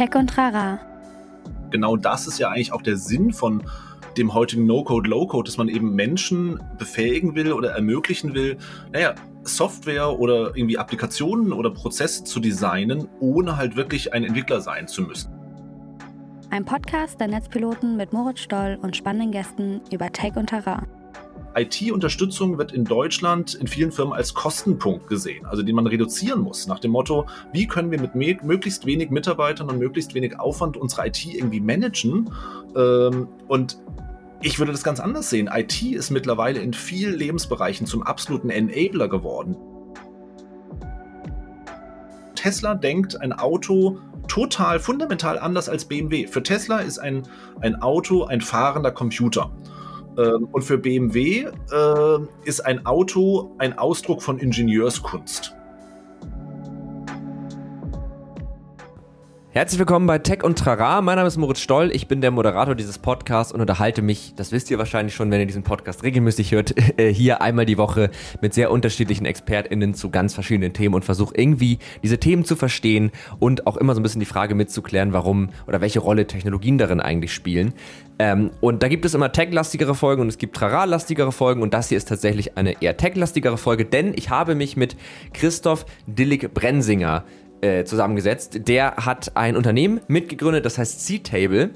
Tech und Trara. Genau das ist ja eigentlich auch der Sinn von dem heutigen No-Code, Low-Code, dass man eben Menschen befähigen will oder ermöglichen will, naja, Software oder irgendwie Applikationen oder Prozesse zu designen, ohne halt wirklich ein Entwickler sein zu müssen. Ein Podcast der Netzpiloten mit Moritz Stoll und spannenden Gästen über Tech und Terrain. IT-Unterstützung wird in Deutschland in vielen Firmen als Kostenpunkt gesehen, also den man reduzieren muss, nach dem Motto, wie können wir mit möglichst wenig Mitarbeitern und möglichst wenig Aufwand unsere IT irgendwie managen. Ähm, und ich würde das ganz anders sehen. IT ist mittlerweile in vielen Lebensbereichen zum absoluten Enabler geworden. Tesla denkt ein Auto total fundamental anders als BMW. Für Tesla ist ein, ein Auto ein fahrender Computer. Ähm, und für BMW äh, ist ein Auto ein Ausdruck von Ingenieurskunst. Herzlich willkommen bei Tech und Trara. Mein Name ist Moritz Stoll. Ich bin der Moderator dieses Podcasts und unterhalte mich, das wisst ihr wahrscheinlich schon, wenn ihr diesen Podcast regelmäßig hört, äh, hier einmal die Woche mit sehr unterschiedlichen ExpertInnen zu ganz verschiedenen Themen und versuche irgendwie diese Themen zu verstehen und auch immer so ein bisschen die Frage mitzuklären, warum oder welche Rolle Technologien darin eigentlich spielen. Ähm, und da gibt es immer tech-lastigere Folgen und es gibt Trara-lastigere Folgen und das hier ist tatsächlich eine eher tech-lastigere Folge, denn ich habe mich mit Christoph Dillig-Brensinger äh, zusammengesetzt. Der hat ein Unternehmen mitgegründet, das heißt C-Table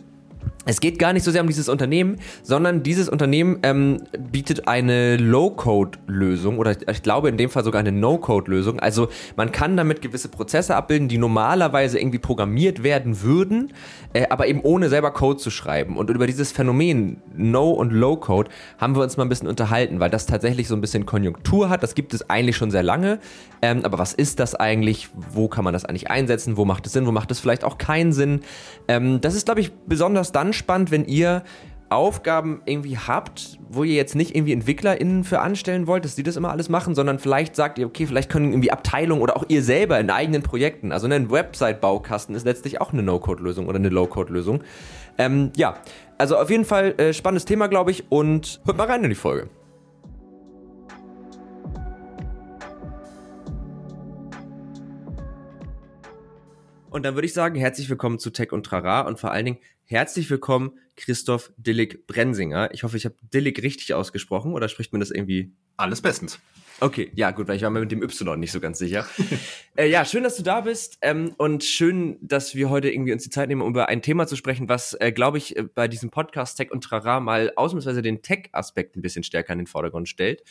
es geht gar nicht so sehr um dieses Unternehmen, sondern dieses Unternehmen ähm, bietet eine Low-Code-Lösung oder ich glaube in dem Fall sogar eine No-Code-Lösung. Also man kann damit gewisse Prozesse abbilden, die normalerweise irgendwie programmiert werden würden, äh, aber eben ohne selber Code zu schreiben. Und über dieses Phänomen No- und Low-Code haben wir uns mal ein bisschen unterhalten, weil das tatsächlich so ein bisschen Konjunktur hat. Das gibt es eigentlich schon sehr lange. Ähm, aber was ist das eigentlich? Wo kann man das eigentlich einsetzen? Wo macht es Sinn? Wo macht es vielleicht auch keinen Sinn? Ähm, das ist, glaube ich, besonders dann spannend, wenn ihr Aufgaben irgendwie habt, wo ihr jetzt nicht irgendwie EntwicklerInnen für anstellen wollt, dass die das immer alles machen, sondern vielleicht sagt ihr, okay, vielleicht können irgendwie Abteilungen oder auch ihr selber in eigenen Projekten, also ein Website-Baukasten ist letztlich auch eine No-Code-Lösung oder eine Low-Code-Lösung. Ähm, ja, also auf jeden Fall äh, spannendes Thema, glaube ich, und hört mal rein in die Folge. Und dann würde ich sagen, herzlich willkommen zu Tech und Trara und vor allen Dingen herzlich willkommen Christoph Dillig-Brensinger. Ich hoffe, ich habe Dillig richtig ausgesprochen oder spricht man das irgendwie? Alles bestens. Okay, ja gut, weil ich war mir mit dem Y nicht so ganz sicher. äh, ja, schön, dass du da bist ähm, und schön, dass wir heute irgendwie uns die Zeit nehmen, um über ein Thema zu sprechen, was, äh, glaube ich, äh, bei diesem Podcast Tech und Trara mal ausnahmsweise den Tech-Aspekt ein bisschen stärker in den Vordergrund stellt.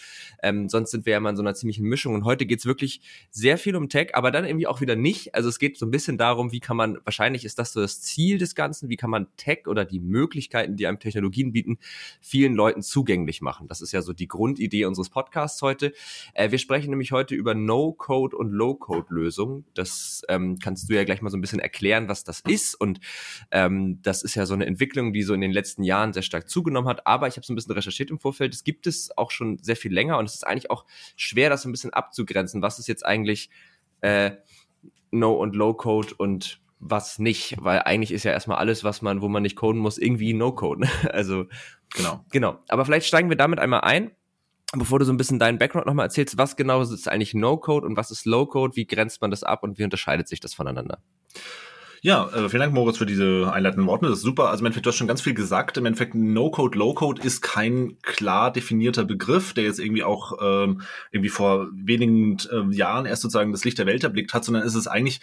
Ähm, sonst sind wir ja mal in so einer ziemlichen Mischung und heute geht's wirklich sehr viel um Tech, aber dann irgendwie auch wieder nicht. Also es geht so ein bisschen darum, wie kann man, wahrscheinlich ist das so das Ziel des Ganzen, wie kann man Tech oder die Möglichkeiten, die einem Technologien bieten, vielen Leuten zugänglich machen. Das ist ja so die Grundidee unseres Podcasts heute. Äh, wir sprechen nämlich heute über No-Code und Low-Code-Lösungen. Das ähm, kannst du ja gleich mal so ein bisschen erklären, was das ist. Und ähm, das ist ja so eine Entwicklung, die so in den letzten Jahren sehr stark zugenommen hat. Aber ich habe so ein bisschen recherchiert im Vorfeld. Es gibt es auch schon sehr viel länger und es ist eigentlich auch schwer, das so ein bisschen abzugrenzen. Was ist jetzt eigentlich äh, No- und Low-Code und was nicht, weil eigentlich ist ja erstmal alles, was man, wo man nicht coden muss, irgendwie No-Code. Also genau, genau. Aber vielleicht steigen wir damit einmal ein bevor du so ein bisschen deinen Background nochmal erzählst, was genau ist eigentlich No-Code und was ist Low-Code, wie grenzt man das ab und wie unterscheidet sich das voneinander? Ja, äh, vielen Dank, Moritz, für diese einleitenden Worte. Das ist super. Also im Endeffekt, du hast schon ganz viel gesagt. Im Endeffekt, No-Code, Low-Code ist kein klar definierter Begriff, der jetzt irgendwie auch ähm, irgendwie vor wenigen äh, Jahren erst sozusagen das Licht der Welt erblickt hat, sondern es ist eigentlich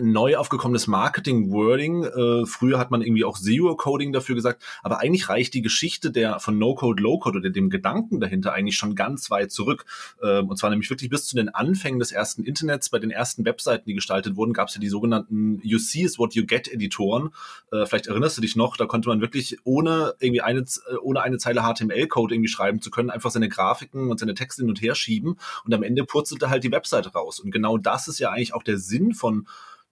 neu aufgekommenes Marketing-Wording. Äh, früher hat man irgendwie auch Zero-Coding dafür gesagt, aber eigentlich reicht die Geschichte der von No-Code, Low-Code oder dem Gedanken dahinter eigentlich schon ganz weit zurück. Äh, und zwar nämlich wirklich bis zu den Anfängen des ersten Internets. Bei den ersten Webseiten, die gestaltet wurden, gab es ja die sogenannten You See is what you get Editoren. Äh, vielleicht erinnerst du dich noch, da konnte man wirklich ohne irgendwie eine, ohne eine Zeile HTML-Code irgendwie schreiben zu können, einfach seine Grafiken und seine Texte hin und her schieben und am Ende purzelte halt die Webseite raus. Und genau das ist ja eigentlich auch der Sinn von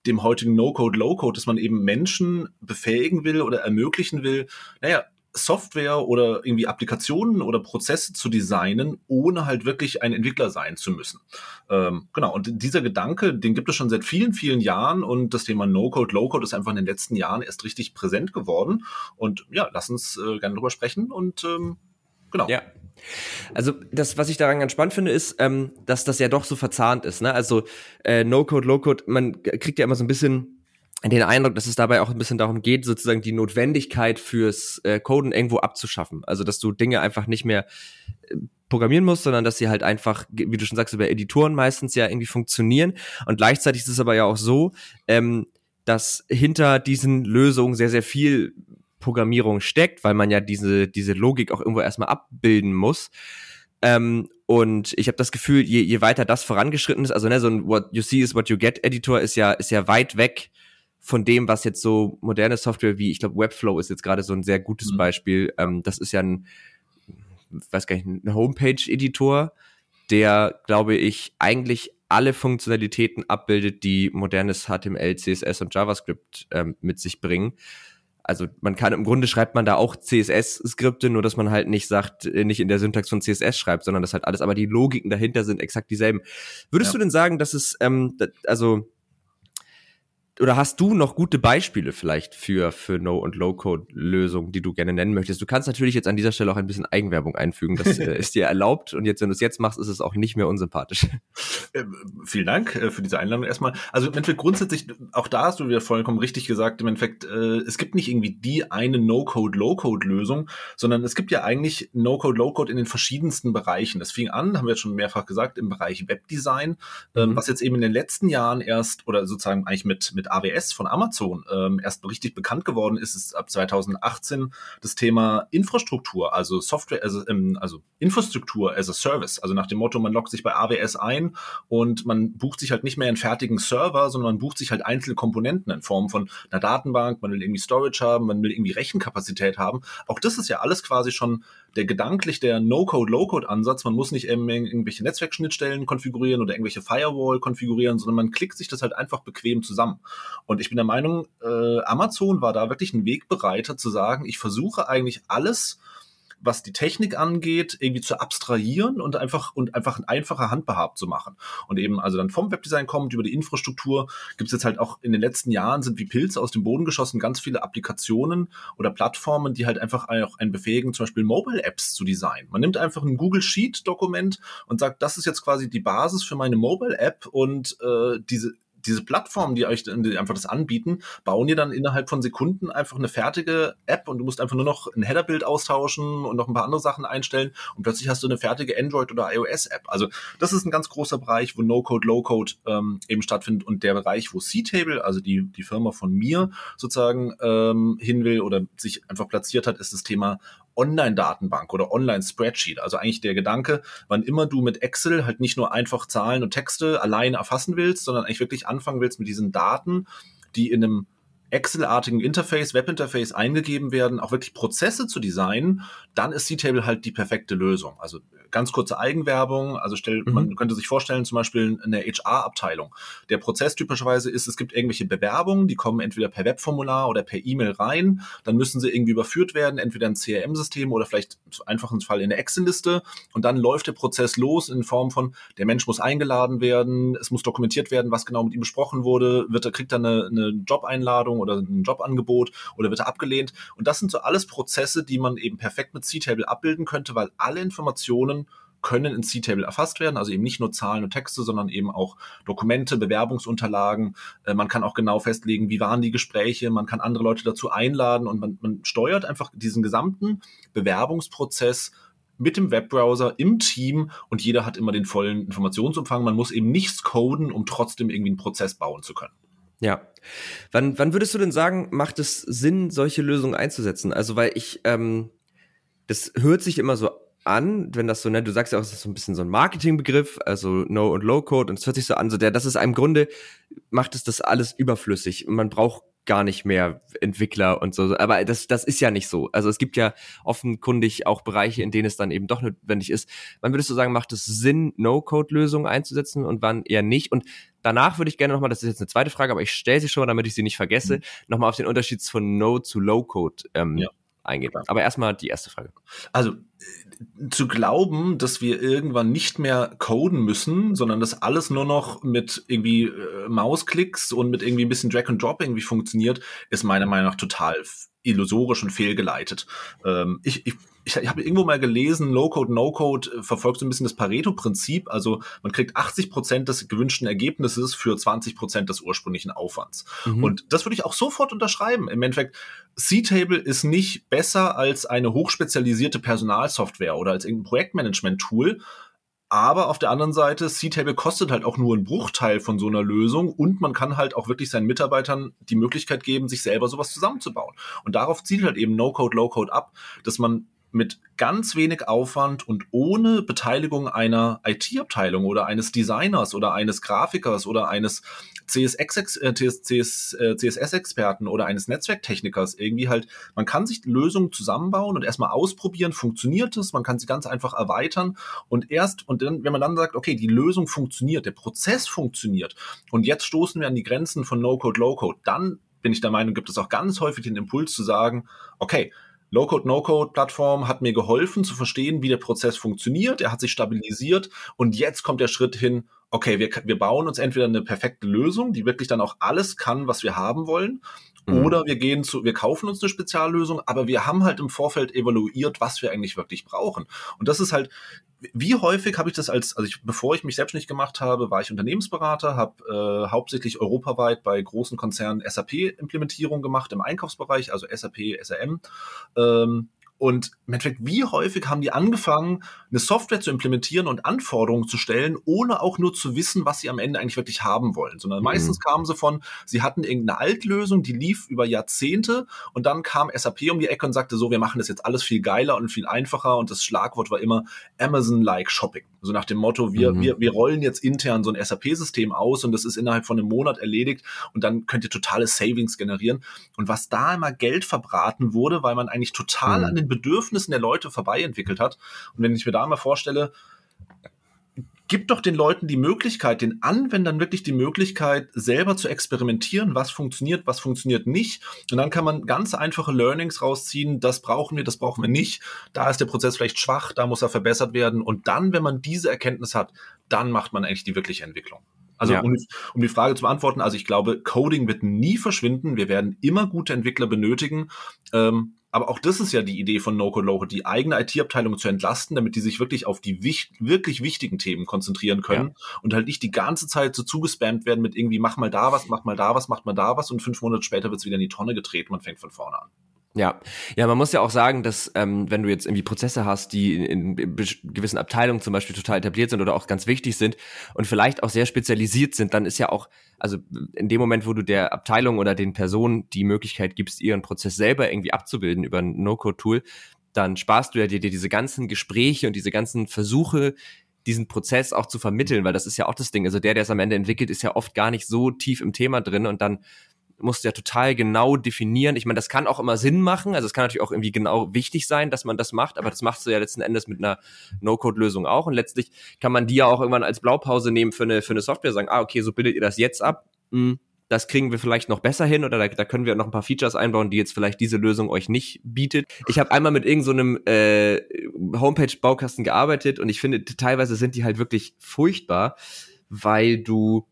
dem heutigen No-Code, Low-Code, dass man eben Menschen befähigen will oder ermöglichen will, naja, Software oder irgendwie Applikationen oder Prozesse zu designen, ohne halt wirklich ein Entwickler sein zu müssen. Ähm, genau, und dieser Gedanke, den gibt es schon seit vielen, vielen Jahren und das Thema No-Code, Low-Code ist einfach in den letzten Jahren erst richtig präsent geworden. Und ja, lass uns äh, gerne drüber sprechen und ähm, genau. Ja, also das, was ich daran ganz spannend finde, ist, ähm, dass das ja doch so verzahnt ist. Ne? Also äh, No-Code, Low-Code, man kriegt ja immer so ein bisschen den Eindruck, dass es dabei auch ein bisschen darum geht, sozusagen die Notwendigkeit fürs äh, Coden irgendwo abzuschaffen. Also, dass du Dinge einfach nicht mehr äh, programmieren musst, sondern dass sie halt einfach, wie du schon sagst, über Editoren meistens ja irgendwie funktionieren. Und gleichzeitig ist es aber ja auch so, ähm, dass hinter diesen Lösungen sehr, sehr viel Programmierung steckt, weil man ja diese, diese Logik auch irgendwo erstmal abbilden muss. Ähm, und ich habe das Gefühl, je, je weiter das vorangeschritten ist, also ne, so ein What you see is what you get Editor ist ja, ist ja weit weg von dem, was jetzt so moderne Software wie, ich glaube, Webflow ist jetzt gerade so ein sehr gutes mhm. Beispiel. Ähm, das ist ja ein, weiß gar nicht, ein Homepage-Editor, der, glaube ich, eigentlich alle Funktionalitäten abbildet, die modernes HTML, CSS und JavaScript ähm, mit sich bringen. Also man kann im Grunde schreibt man da auch CSS-Skripte, nur dass man halt nicht sagt, äh, nicht in der Syntax von CSS schreibt, sondern das halt alles, aber die Logiken dahinter sind exakt dieselben. Würdest ja. du denn sagen, dass es, ähm, also oder hast du noch gute Beispiele vielleicht für, für No- und Low-Code-Lösungen, die du gerne nennen möchtest? Du kannst natürlich jetzt an dieser Stelle auch ein bisschen Eigenwerbung einfügen. Das äh, ist dir erlaubt. Und jetzt, wenn du es jetzt machst, ist es auch nicht mehr unsympathisch. Äh, vielen Dank äh, für diese Einladung erstmal. Also im Endeffekt grundsätzlich, auch da hast du wieder vollkommen richtig gesagt, im Endeffekt, äh, es gibt nicht irgendwie die eine No-Code, Low-Code-Lösung, sondern es gibt ja eigentlich No-Code, Low-Code in den verschiedensten Bereichen. Das fing an, haben wir jetzt schon mehrfach gesagt, im Bereich Webdesign, ähm, mhm. was jetzt eben in den letzten Jahren erst oder sozusagen eigentlich mit, mit mit AWS von Amazon ähm, erst richtig bekannt geworden ist, ist ab 2018 das Thema Infrastruktur, also Software, also, ähm, also Infrastruktur as a Service. Also nach dem Motto, man loggt sich bei AWS ein und man bucht sich halt nicht mehr einen fertigen Server, sondern man bucht sich halt einzelne Komponenten in Form von einer Datenbank, man will irgendwie Storage haben, man will irgendwie Rechenkapazität haben. Auch das ist ja alles quasi schon der gedanklich der No-Code, Low-Code-Ansatz. Man muss nicht irgendwelche Netzwerkschnittstellen konfigurieren oder irgendwelche Firewall konfigurieren, sondern man klickt sich das halt einfach bequem zusammen. Und ich bin der Meinung, äh, Amazon war da wirklich ein Wegbereiter zu sagen, ich versuche eigentlich alles, was die Technik angeht, irgendwie zu abstrahieren und einfach und einfach ein einfacher Handbehab zu machen. Und eben also dann vom Webdesign kommt über die Infrastruktur gibt es jetzt halt auch in den letzten Jahren sind wie Pilze aus dem Boden geschossen ganz viele Applikationen oder Plattformen, die halt einfach auch einen befähigen, zum Beispiel Mobile Apps zu designen. Man nimmt einfach ein Google Sheet Dokument und sagt, das ist jetzt quasi die Basis für meine Mobile App und äh, diese diese Plattformen, die euch die einfach das anbieten, bauen dir dann innerhalb von Sekunden einfach eine fertige App und du musst einfach nur noch ein Headerbild austauschen und noch ein paar andere Sachen einstellen und plötzlich hast du eine fertige Android- oder iOS-App. Also das ist ein ganz großer Bereich, wo No-Code, Low-Code ähm, eben stattfindet und der Bereich, wo C-Table, also die, die Firma von mir sozusagen ähm, hin will oder sich einfach platziert hat, ist das Thema Online-Datenbank oder Online-Spreadsheet. Also eigentlich der Gedanke, wann immer du mit Excel halt nicht nur einfach Zahlen und Texte alleine erfassen willst, sondern eigentlich wirklich anfangen willst mit diesen Daten, die in einem Excel-artigen Interface, Webinterface eingegeben werden, auch wirklich Prozesse zu designen, dann ist C-Table halt die perfekte Lösung. Also ganz kurze Eigenwerbung, also stellt, mhm. man könnte sich vorstellen, zum Beispiel eine HR-Abteilung. Der Prozess typischerweise ist, es gibt irgendwelche Bewerbungen, die kommen entweder per Webformular oder per E-Mail rein, dann müssen sie irgendwie überführt werden, entweder ein CRM-System oder vielleicht einfach ein Fall in eine Excel-Liste und dann läuft der Prozess los in Form von, der Mensch muss eingeladen werden, es muss dokumentiert werden, was genau mit ihm besprochen wurde, wird er, kriegt er eine, eine Jobeinladung oder ein Jobangebot oder wird er abgelehnt und das sind so alles Prozesse, die man eben perfekt mit C-Table abbilden könnte, weil alle Informationen können in C-Table erfasst werden, also eben nicht nur Zahlen und Texte, sondern eben auch Dokumente, Bewerbungsunterlagen. Äh, man kann auch genau festlegen, wie waren die Gespräche, man kann andere Leute dazu einladen und man, man steuert einfach diesen gesamten Bewerbungsprozess mit dem Webbrowser im Team und jeder hat immer den vollen Informationsumfang. Man muss eben nichts coden, um trotzdem irgendwie einen Prozess bauen zu können. Ja. Wann, wann würdest du denn sagen, macht es Sinn, solche Lösungen einzusetzen? Also, weil ich, ähm, das hört sich immer so an, wenn das so, ne, du sagst ja auch, es ist so ein bisschen so ein Marketingbegriff, also No- und Low-Code, und es hört sich so an, so der, das ist im Grunde, macht es das alles überflüssig. Man braucht gar nicht mehr Entwickler und so. Aber das, das ist ja nicht so. Also es gibt ja offenkundig auch Bereiche, in denen es dann eben doch notwendig ist. Wann würdest du sagen, macht es Sinn, No-Code-Lösungen einzusetzen und wann eher nicht? Und danach würde ich gerne nochmal, das ist jetzt eine zweite Frage, aber ich stelle sie schon, damit ich sie nicht vergesse, mhm. nochmal auf den Unterschied von No zu Low-Code ähm, ja eingehen. Aber erstmal die erste Frage. Also zu glauben, dass wir irgendwann nicht mehr coden müssen, sondern dass alles nur noch mit irgendwie äh, Mausklicks und mit irgendwie ein bisschen Drag and Drop irgendwie funktioniert, ist meiner Meinung nach total illusorisch und fehlgeleitet. Ähm, ich, ich, ich habe irgendwo mal gelesen, Low-Code, No-Code äh, verfolgt so ein bisschen das Pareto-Prinzip. Also man kriegt 80 Prozent des gewünschten Ergebnisses für 20 Prozent des ursprünglichen Aufwands. Mhm. Und das würde ich auch sofort unterschreiben. Im Endeffekt, C-Table ist nicht besser als eine hochspezialisierte Personalsoftware oder als irgendein Projektmanagement-Tool, aber auf der anderen Seite, C-Table kostet halt auch nur einen Bruchteil von so einer Lösung und man kann halt auch wirklich seinen Mitarbeitern die Möglichkeit geben, sich selber sowas zusammenzubauen. Und darauf zielt halt eben No-Code, Low-Code ab, dass man mit ganz wenig Aufwand und ohne Beteiligung einer IT-Abteilung oder eines Designers oder eines Grafikers oder eines CSS-Experten äh, oder eines Netzwerktechnikers irgendwie halt, man kann sich Lösungen zusammenbauen und erstmal ausprobieren, funktioniert es, man kann sie ganz einfach erweitern und erst, und dann, wenn man dann sagt, okay, die Lösung funktioniert, der Prozess funktioniert und jetzt stoßen wir an die Grenzen von No-Code, Low-Code, dann bin ich der Meinung, gibt es auch ganz häufig den Impuls zu sagen, okay, Low-Code, No-Code-Plattform hat mir geholfen zu verstehen, wie der Prozess funktioniert. Er hat sich stabilisiert und jetzt kommt der Schritt hin, okay, wir, wir bauen uns entweder eine perfekte Lösung, die wirklich dann auch alles kann, was wir haben wollen, mhm. oder wir gehen zu, wir kaufen uns eine Speziallösung, aber wir haben halt im Vorfeld evaluiert, was wir eigentlich wirklich brauchen. Und das ist halt wie häufig habe ich das als, also ich, bevor ich mich selbstständig gemacht habe, war ich Unternehmensberater, habe äh, hauptsächlich europaweit bei großen Konzernen SAP-Implementierung gemacht im Einkaufsbereich, also SAP, SRM. Ähm, und im Endeffekt, wie häufig haben die angefangen, eine Software zu implementieren und Anforderungen zu stellen, ohne auch nur zu wissen, was sie am Ende eigentlich wirklich haben wollen. Sondern mhm. meistens kamen sie von, sie hatten irgendeine Altlösung, die lief über Jahrzehnte und dann kam SAP um die Ecke und sagte so, wir machen das jetzt alles viel geiler und viel einfacher und das Schlagwort war immer Amazon-like Shopping. So nach dem Motto, wir, mhm. wir, wir rollen jetzt intern so ein SAP-System aus und das ist innerhalb von einem Monat erledigt und dann könnt ihr totale Savings generieren. Und was da immer Geld verbraten wurde, weil man eigentlich total mhm. an den Bedürfnissen der Leute vorbei entwickelt hat. Und wenn ich mir da mal vorstelle, gibt doch den Leuten die Möglichkeit, den Anwendern wirklich die Möglichkeit, selber zu experimentieren, was funktioniert, was funktioniert nicht. Und dann kann man ganz einfache Learnings rausziehen, das brauchen wir, das brauchen wir nicht. Da ist der Prozess vielleicht schwach, da muss er verbessert werden. Und dann, wenn man diese Erkenntnis hat, dann macht man eigentlich die wirkliche Entwicklung. Also ja. um, um, die Frage zu beantworten, also ich glaube, Coding wird nie verschwinden. Wir werden immer gute Entwickler benötigen. Ähm, aber auch das ist ja die Idee von No-Code Low, die eigene IT-Abteilung zu entlasten, damit die sich wirklich auf die wich wirklich wichtigen Themen konzentrieren können ja. und halt nicht die ganze Zeit so zugespammt werden mit irgendwie mach mal da was, mach mal da was, mach mal da was und fünf Monate später wird es wieder in die Tonne getreten, man fängt von vorne an. Ja, ja, man muss ja auch sagen, dass ähm, wenn du jetzt irgendwie Prozesse hast, die in, in gewissen Abteilungen zum Beispiel total etabliert sind oder auch ganz wichtig sind und vielleicht auch sehr spezialisiert sind, dann ist ja auch, also in dem Moment, wo du der Abteilung oder den Personen die Möglichkeit gibst, ihren Prozess selber irgendwie abzubilden über ein No-Code-Tool, dann sparst du ja dir, dir diese ganzen Gespräche und diese ganzen Versuche, diesen Prozess auch zu vermitteln, weil das ist ja auch das Ding. Also der, der es am Ende entwickelt, ist ja oft gar nicht so tief im Thema drin und dann musst du ja total genau definieren. Ich meine, das kann auch immer Sinn machen. Also es kann natürlich auch irgendwie genau wichtig sein, dass man das macht, aber das machst du ja letzten Endes mit einer No-Code-Lösung auch. Und letztlich kann man die ja auch irgendwann als Blaupause nehmen für eine, für eine Software, sagen, ah, okay, so bildet ihr das jetzt ab. Hm, das kriegen wir vielleicht noch besser hin oder da, da, können wir noch ein paar Features einbauen, die jetzt vielleicht diese Lösung euch nicht bietet. Ich habe einmal mit irgendeinem so äh, Homepage-Baukasten gearbeitet und ich finde, teilweise sind die halt wirklich furchtbar, weil du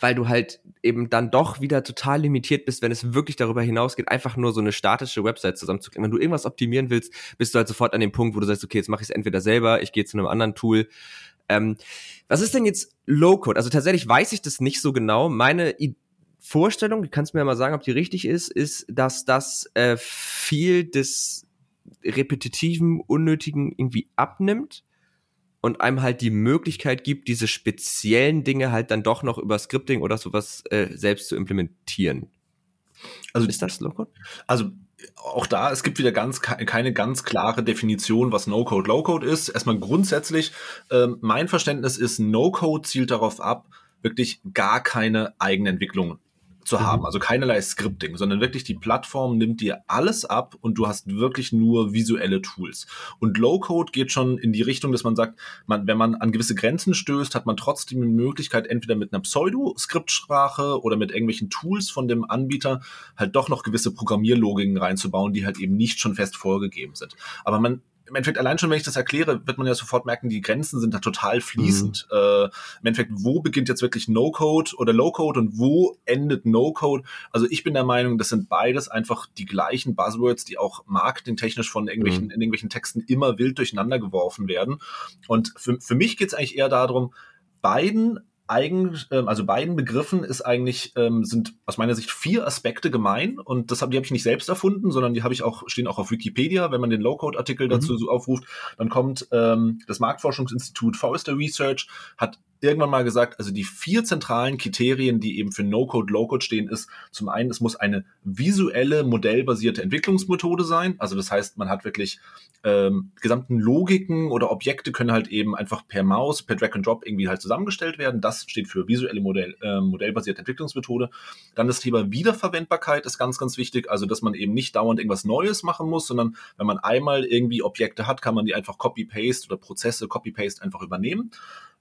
weil du halt eben dann doch wieder total limitiert bist, wenn es wirklich darüber hinausgeht, einfach nur so eine statische Website zusammenzukriegen. Wenn du irgendwas optimieren willst, bist du halt sofort an dem Punkt, wo du sagst, okay, jetzt mache ich es entweder selber, ich gehe zu einem anderen Tool. Ähm, was ist denn jetzt Low-Code? Also tatsächlich weiß ich das nicht so genau. Meine I Vorstellung, du kannst mir ja mal sagen, ob die richtig ist, ist, dass das äh, viel des repetitiven, unnötigen irgendwie abnimmt und einem halt die Möglichkeit gibt, diese speziellen Dinge halt dann doch noch über Scripting oder sowas äh, selbst zu implementieren. Also ist das Low-Code? Also auch da, es gibt wieder ganz keine ganz klare Definition, was No-Code, Low-Code ist. Erstmal grundsätzlich, ähm, mein Verständnis ist, No-Code zielt darauf ab, wirklich gar keine eigene Entwicklung zu mhm. haben. Also keinerlei Scripting, sondern wirklich die Plattform nimmt dir alles ab und du hast wirklich nur visuelle Tools. Und Low-Code geht schon in die Richtung, dass man sagt, man, wenn man an gewisse Grenzen stößt, hat man trotzdem die Möglichkeit, entweder mit einer Pseudo-Skriptsprache oder mit irgendwelchen Tools von dem Anbieter halt doch noch gewisse Programmierlogiken reinzubauen, die halt eben nicht schon fest vorgegeben sind. Aber man im Endeffekt allein schon, wenn ich das erkläre, wird man ja sofort merken, die Grenzen sind da total fließend. Mhm. Äh, Im Endeffekt, wo beginnt jetzt wirklich No-Code oder Low-Code und wo endet No-Code? Also ich bin der Meinung, das sind beides einfach die gleichen Buzzwords, die auch marketingtechnisch von irgendwelchen, mhm. in irgendwelchen Texten immer wild durcheinander geworfen werden. Und für, für mich geht es eigentlich eher darum, beiden eigen, ähm, also beiden Begriffen ist eigentlich, ähm, sind aus meiner Sicht vier Aspekte gemein und das hab, die habe ich nicht selbst erfunden, sondern die habe ich auch, stehen auch auf Wikipedia, wenn man den Low-Code-Artikel mhm. dazu so aufruft, dann kommt ähm, das Marktforschungsinstitut Forrester Research, hat irgendwann mal gesagt, also die vier zentralen Kriterien, die eben für No-Code, Low-Code stehen, ist zum einen, es muss eine visuelle, modellbasierte Entwicklungsmethode sein. Also das heißt, man hat wirklich ähm, gesamten Logiken oder Objekte können halt eben einfach per Maus, per Drag and Drop irgendwie halt zusammengestellt werden. Das steht für visuelle Modell, äh, modellbasierte Entwicklungsmethode. Dann das Thema Wiederverwendbarkeit ist ganz, ganz wichtig. Also dass man eben nicht dauernd irgendwas Neues machen muss, sondern wenn man einmal irgendwie Objekte hat, kann man die einfach Copy-Paste oder Prozesse Copy-Paste einfach übernehmen.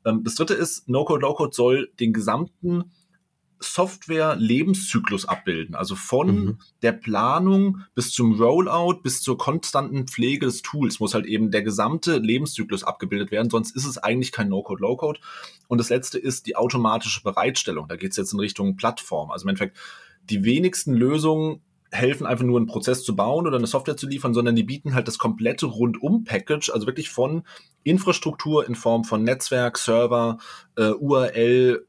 Ähm, das dritte ist, No-Code, Low-Code soll den gesamten Software-Lebenszyklus abbilden. Also von mhm. der Planung bis zum Rollout bis zur konstanten Pflege des Tools muss halt eben der gesamte Lebenszyklus abgebildet werden, sonst ist es eigentlich kein No-Code, Low-Code. Und das letzte ist die automatische Bereitstellung. Da geht es jetzt in Richtung Plattform. Also im Endeffekt, die wenigsten Lösungen helfen einfach nur einen Prozess zu bauen oder eine Software zu liefern, sondern die bieten halt das komplette Rundum-Package, also wirklich von Infrastruktur in Form von Netzwerk, Server, äh, URL,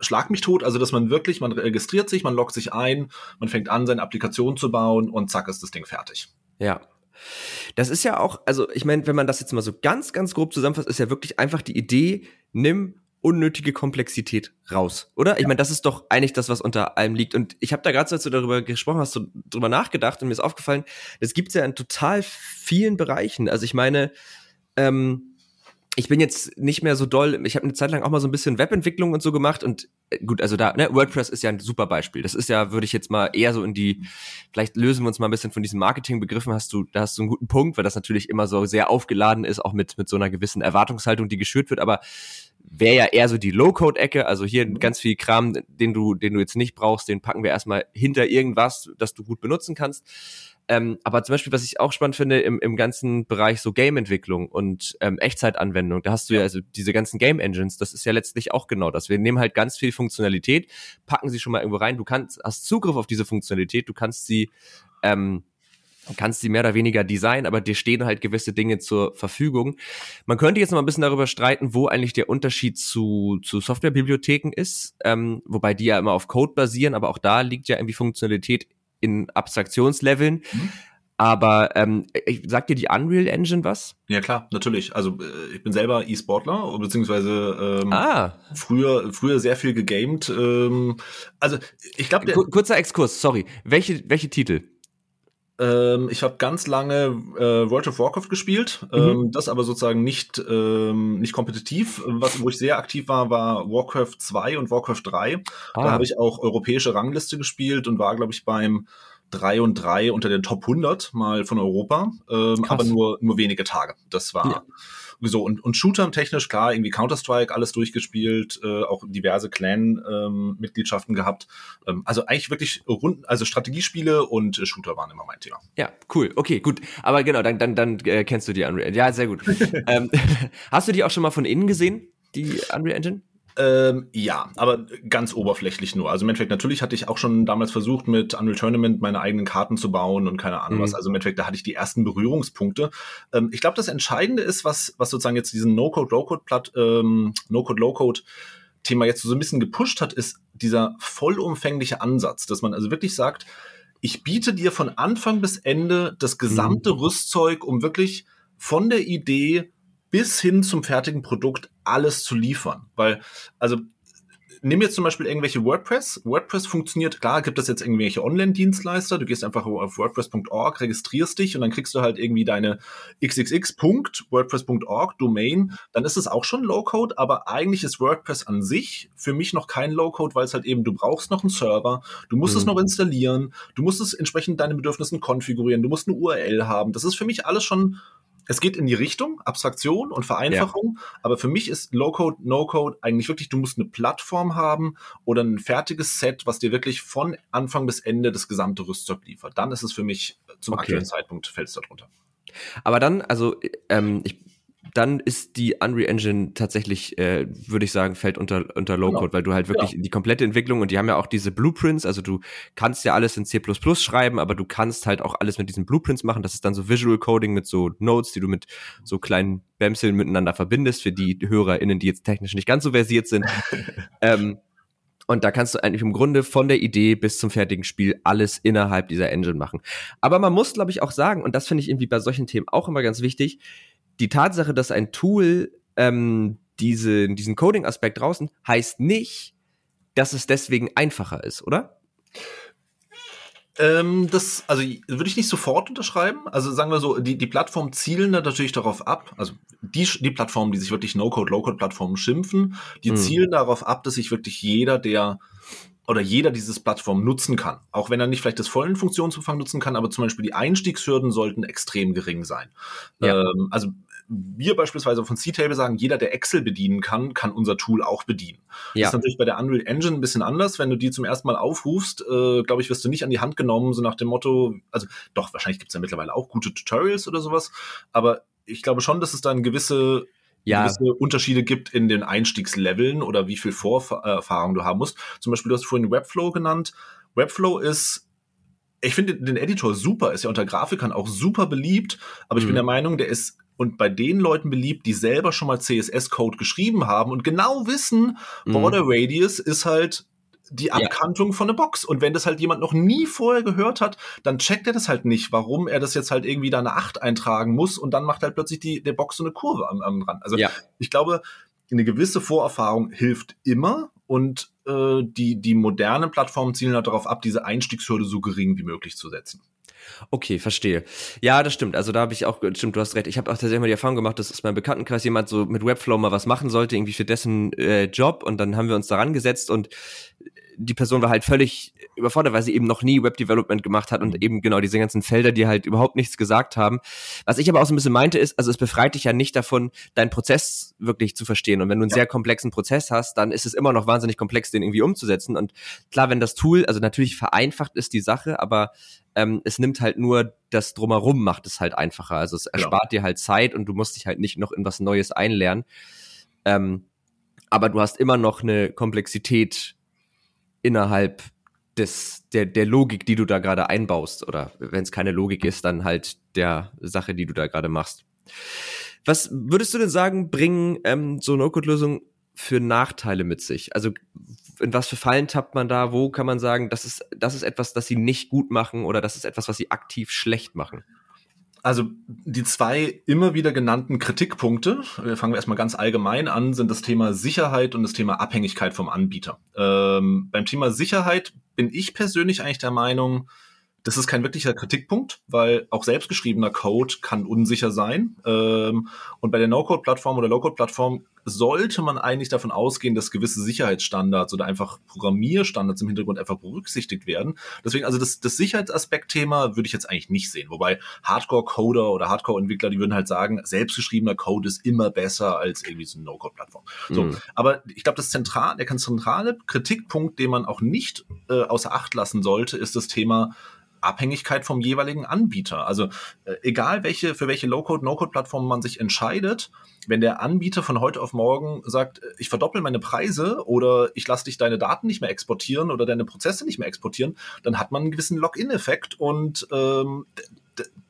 schlag mich tot, also dass man wirklich, man registriert sich, man loggt sich ein, man fängt an, seine Applikation zu bauen und zack ist das Ding fertig. Ja. Das ist ja auch, also ich meine, wenn man das jetzt mal so ganz, ganz grob zusammenfasst, ist ja wirklich einfach die Idee, nimm unnötige Komplexität raus, oder? Ich meine, das ist doch eigentlich das, was unter allem liegt. Und ich habe da gerade, als du darüber gesprochen hast, so drüber nachgedacht und mir ist aufgefallen, das gibt's ja in total vielen Bereichen. Also ich meine, ähm, ich bin jetzt nicht mehr so doll, ich habe eine Zeit lang auch mal so ein bisschen Webentwicklung und so gemacht und äh, gut, also da, ne, WordPress ist ja ein super Beispiel. Das ist ja, würde ich jetzt mal eher so in die, vielleicht lösen wir uns mal ein bisschen von diesen Marketingbegriffen, hast du, da hast du einen guten Punkt, weil das natürlich immer so sehr aufgeladen ist, auch mit, mit so einer gewissen Erwartungshaltung, die geschürt wird, aber wäre ja eher so die Low-Code-Ecke, also hier mhm. ganz viel Kram, den du, den du jetzt nicht brauchst, den packen wir erstmal hinter irgendwas, das du gut benutzen kannst. Ähm, aber zum Beispiel, was ich auch spannend finde, im, im ganzen Bereich so Game-Entwicklung und ähm, Echtzeitanwendung, da hast du ja. ja also diese ganzen Game-Engines, das ist ja letztlich auch genau das. Wir nehmen halt ganz viel Funktionalität, packen sie schon mal irgendwo rein, du kannst, hast Zugriff auf diese Funktionalität, du kannst sie ähm, kannst sie mehr oder weniger designen, aber dir stehen halt gewisse Dinge zur Verfügung. Man könnte jetzt noch mal ein bisschen darüber streiten, wo eigentlich der Unterschied zu, zu Softwarebibliotheken ist, ähm, wobei die ja immer auf Code basieren, aber auch da liegt ja irgendwie Funktionalität in Abstraktionsleveln. Mhm. Aber ähm, sagt dir die Unreal Engine was? Ja klar, natürlich. Also äh, ich bin selber E-Sportler, beziehungsweise ähm, ah. früher früher sehr viel gegamed. Ähm, also ich glaube, kurzer Exkurs, sorry. Welche welche Titel? Ähm, ich habe ganz lange äh, World of Warcraft gespielt, mhm. ähm, das aber sozusagen nicht, ähm, nicht kompetitiv. Was, wo ich sehr aktiv war, war Warcraft 2 und Warcraft 3. Ah. Da habe ich auch europäische Rangliste gespielt und war, glaube ich, beim 3 und 3 unter den Top 100 mal von Europa, ähm, aber nur, nur wenige Tage. Das war. Ja so und, und Shooter technisch klar, irgendwie Counter-Strike alles durchgespielt, äh, auch diverse Clan-Mitgliedschaften ähm, gehabt. Ähm, also eigentlich wirklich rund, also Strategiespiele und äh, Shooter waren immer mein Thema. Ja, cool, okay, gut. Aber genau, dann, dann, dann äh, kennst du die Unreal. Ja, sehr gut. ähm, hast du die auch schon mal von innen gesehen, die Unreal Engine? Ähm, ja, aber ganz oberflächlich nur. Also im Endeffekt, natürlich hatte ich auch schon damals versucht, mit Unreal Tournament meine eigenen Karten zu bauen und keine Ahnung mhm. was. Also im Endeffekt, da hatte ich die ersten Berührungspunkte. Ähm, ich glaube, das Entscheidende ist, was, was sozusagen jetzt diesen No-Code, Low-Code, ähm, No-Code, Low-Code Thema jetzt so ein bisschen gepusht hat, ist dieser vollumfängliche Ansatz, dass man also wirklich sagt, ich biete dir von Anfang bis Ende das gesamte mhm. Rüstzeug, um wirklich von der Idee bis hin zum fertigen Produkt alles zu liefern. Weil, also nimm jetzt zum Beispiel irgendwelche WordPress. WordPress funktioniert, klar, gibt es jetzt irgendwelche Online-Dienstleister. Du gehst einfach auf WordPress.org, registrierst dich und dann kriegst du halt irgendwie deine xxx.wordpress.org Domain. Dann ist es auch schon Low-Code, aber eigentlich ist WordPress an sich für mich noch kein Low-Code, weil es halt eben, du brauchst noch einen Server, du musst mhm. es noch installieren, du musst es entsprechend deinen Bedürfnissen konfigurieren, du musst eine URL haben. Das ist für mich alles schon es geht in die Richtung Abstraktion und Vereinfachung, ja. aber für mich ist Low-Code, No-Code eigentlich wirklich, du musst eine Plattform haben oder ein fertiges Set, was dir wirklich von Anfang bis Ende das gesamte Rüstzeug liefert. Dann ist es für mich zum okay. aktuellen Zeitpunkt fällt es darunter. Aber dann, also ähm, ich dann ist die Unreal Engine tatsächlich, äh, würde ich sagen, fällt unter, unter Low-Code, genau. weil du halt wirklich ja. die komplette Entwicklung und die haben ja auch diese Blueprints, also du kannst ja alles in C++ schreiben, aber du kannst halt auch alles mit diesen Blueprints machen. Das ist dann so Visual Coding mit so Nodes, die du mit so kleinen Bämseln miteinander verbindest, für die HörerInnen, die jetzt technisch nicht ganz so versiert sind. ähm, und da kannst du eigentlich im Grunde von der Idee bis zum fertigen Spiel alles innerhalb dieser Engine machen. Aber man muss, glaube ich, auch sagen, und das finde ich irgendwie bei solchen Themen auch immer ganz wichtig, die Tatsache, dass ein Tool ähm, diese, diesen Coding-Aspekt draußen heißt nicht, dass es deswegen einfacher ist, oder? Ähm, das, also würde ich nicht sofort unterschreiben. Also sagen wir so, die, die Plattformen zielen da natürlich darauf ab, also die, die Plattformen, die sich wirklich No-Code, Low-Code-Plattformen schimpfen, die mhm. zielen darauf ab, dass sich wirklich jeder, der oder jeder dieses Plattform nutzen kann. Auch wenn er nicht vielleicht das vollen Funktionsumfang nutzen kann, aber zum Beispiel die Einstiegshürden sollten extrem gering sein. Ja. Ähm, also wir beispielsweise von C-Table sagen, jeder, der Excel bedienen kann, kann unser Tool auch bedienen. Ja. Das ist natürlich bei der Unreal Engine ein bisschen anders. Wenn du die zum ersten Mal aufrufst, äh, glaube ich, wirst du nicht an die Hand genommen, so nach dem Motto, also doch, wahrscheinlich gibt es ja mittlerweile auch gute Tutorials oder sowas, aber ich glaube schon, dass es da eine gewisse ja. gewisse Unterschiede gibt in den Einstiegsleveln oder wie viel Vorerfahrung du haben musst. Zum Beispiel, du hast vorhin Webflow genannt. Webflow ist ich finde den Editor super, ist ja unter Grafikern auch super beliebt, aber ich mhm. bin der Meinung, der ist und bei den Leuten beliebt, die selber schon mal CSS-Code geschrieben haben und genau wissen, mhm. Border Radius ist halt die Abkantung ja. von der Box. Und wenn das halt jemand noch nie vorher gehört hat, dann checkt er das halt nicht, warum er das jetzt halt irgendwie da eine 8 eintragen muss und dann macht halt plötzlich die, der Box so eine Kurve am, am Rand. Also ja. ich glaube, eine gewisse Vorerfahrung hilft immer und äh, die, die modernen Plattformen zielen halt darauf ab, diese Einstiegshürde so gering wie möglich zu setzen. Okay, verstehe. Ja, das stimmt. Also da habe ich auch, stimmt, du hast recht. Ich habe auch tatsächlich mal die Erfahrung gemacht, dass aus meinem Bekanntenkreis jemand so mit Webflow mal was machen sollte, irgendwie für dessen äh, Job. Und dann haben wir uns daran gesetzt und die Person war halt völlig überfordert, weil sie eben noch nie Web-Development gemacht hat und mhm. eben genau diese ganzen Felder, die halt überhaupt nichts gesagt haben. Was ich aber auch so ein bisschen meinte ist, also es befreit dich ja nicht davon, deinen Prozess wirklich zu verstehen. Und wenn du einen ja. sehr komplexen Prozess hast, dann ist es immer noch wahnsinnig komplex, den irgendwie umzusetzen. Und klar, wenn das Tool, also natürlich vereinfacht ist die Sache, aber ähm, es nimmt halt nur das drumherum, macht es halt einfacher. Also es genau. erspart ja. dir halt Zeit und du musst dich halt nicht noch in was Neues einlernen. Ähm, aber du hast immer noch eine Komplexität innerhalb des, der, der Logik, die du da gerade einbaust. Oder wenn es keine Logik ist, dann halt der Sache, die du da gerade machst. Was würdest du denn sagen, bringen ähm, so No-Code-Lösungen für Nachteile mit sich? Also in was für Fallen tappt man da? Wo kann man sagen, das ist, das ist etwas, das sie nicht gut machen oder das ist etwas, was sie aktiv schlecht machen? Also die zwei immer wieder genannten Kritikpunkte, wir fangen wir erstmal ganz allgemein an, sind das Thema Sicherheit und das Thema Abhängigkeit vom Anbieter. Ähm, beim Thema Sicherheit bin ich persönlich eigentlich der Meinung, das ist kein wirklicher Kritikpunkt, weil auch selbstgeschriebener Code kann unsicher sein. Ähm, und bei der No-Code-Plattform oder Low-Code-Plattform sollte man eigentlich davon ausgehen, dass gewisse Sicherheitsstandards oder einfach Programmierstandards im Hintergrund einfach berücksichtigt werden. Deswegen, also das, das Sicherheitsaspekt-Thema würde ich jetzt eigentlich nicht sehen. Wobei Hardcore-Coder oder Hardcore-Entwickler, die würden halt sagen, selbstgeschriebener Code ist immer besser als irgendwie so eine No-Code-Plattform. So, mhm. aber ich glaube, das zentral, der ganz zentrale Kritikpunkt, den man auch nicht äh, außer Acht lassen sollte, ist das Thema Abhängigkeit vom jeweiligen Anbieter. Also äh, egal welche, für welche Low-Code, No-Code-Plattform man sich entscheidet, wenn der Anbieter von heute auf morgen sagt, äh, ich verdoppel meine Preise oder ich lasse dich deine Daten nicht mehr exportieren oder deine Prozesse nicht mehr exportieren, dann hat man einen gewissen Login-Effekt und ähm,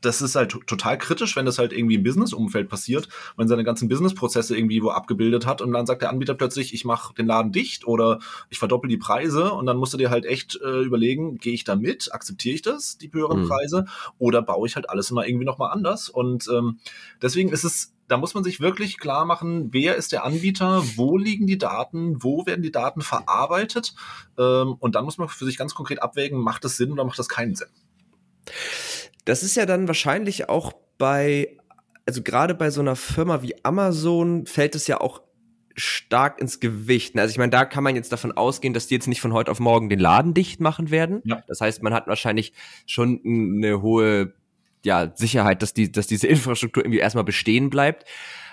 das ist halt total kritisch, wenn das halt irgendwie im Business-Umfeld passiert, wenn seine ganzen Business-Prozesse irgendwie wo abgebildet hat und dann sagt der Anbieter plötzlich, ich mache den Laden dicht oder ich verdoppel die Preise und dann musst du dir halt echt äh, überlegen, gehe ich da mit, akzeptiere ich das, die höheren mhm. Preise oder baue ich halt alles immer irgendwie nochmal anders und ähm, deswegen ist es da muss man sich wirklich klar machen, wer ist der Anbieter, wo liegen die Daten, wo werden die Daten verarbeitet ähm, und dann muss man für sich ganz konkret abwägen, macht das Sinn oder macht das keinen Sinn. Das ist ja dann wahrscheinlich auch bei, also gerade bei so einer Firma wie Amazon fällt es ja auch stark ins Gewicht. Also ich meine, da kann man jetzt davon ausgehen, dass die jetzt nicht von heute auf morgen den Laden dicht machen werden. Ja. Das heißt, man hat wahrscheinlich schon eine hohe ja, Sicherheit, dass, die, dass diese Infrastruktur irgendwie erstmal bestehen bleibt.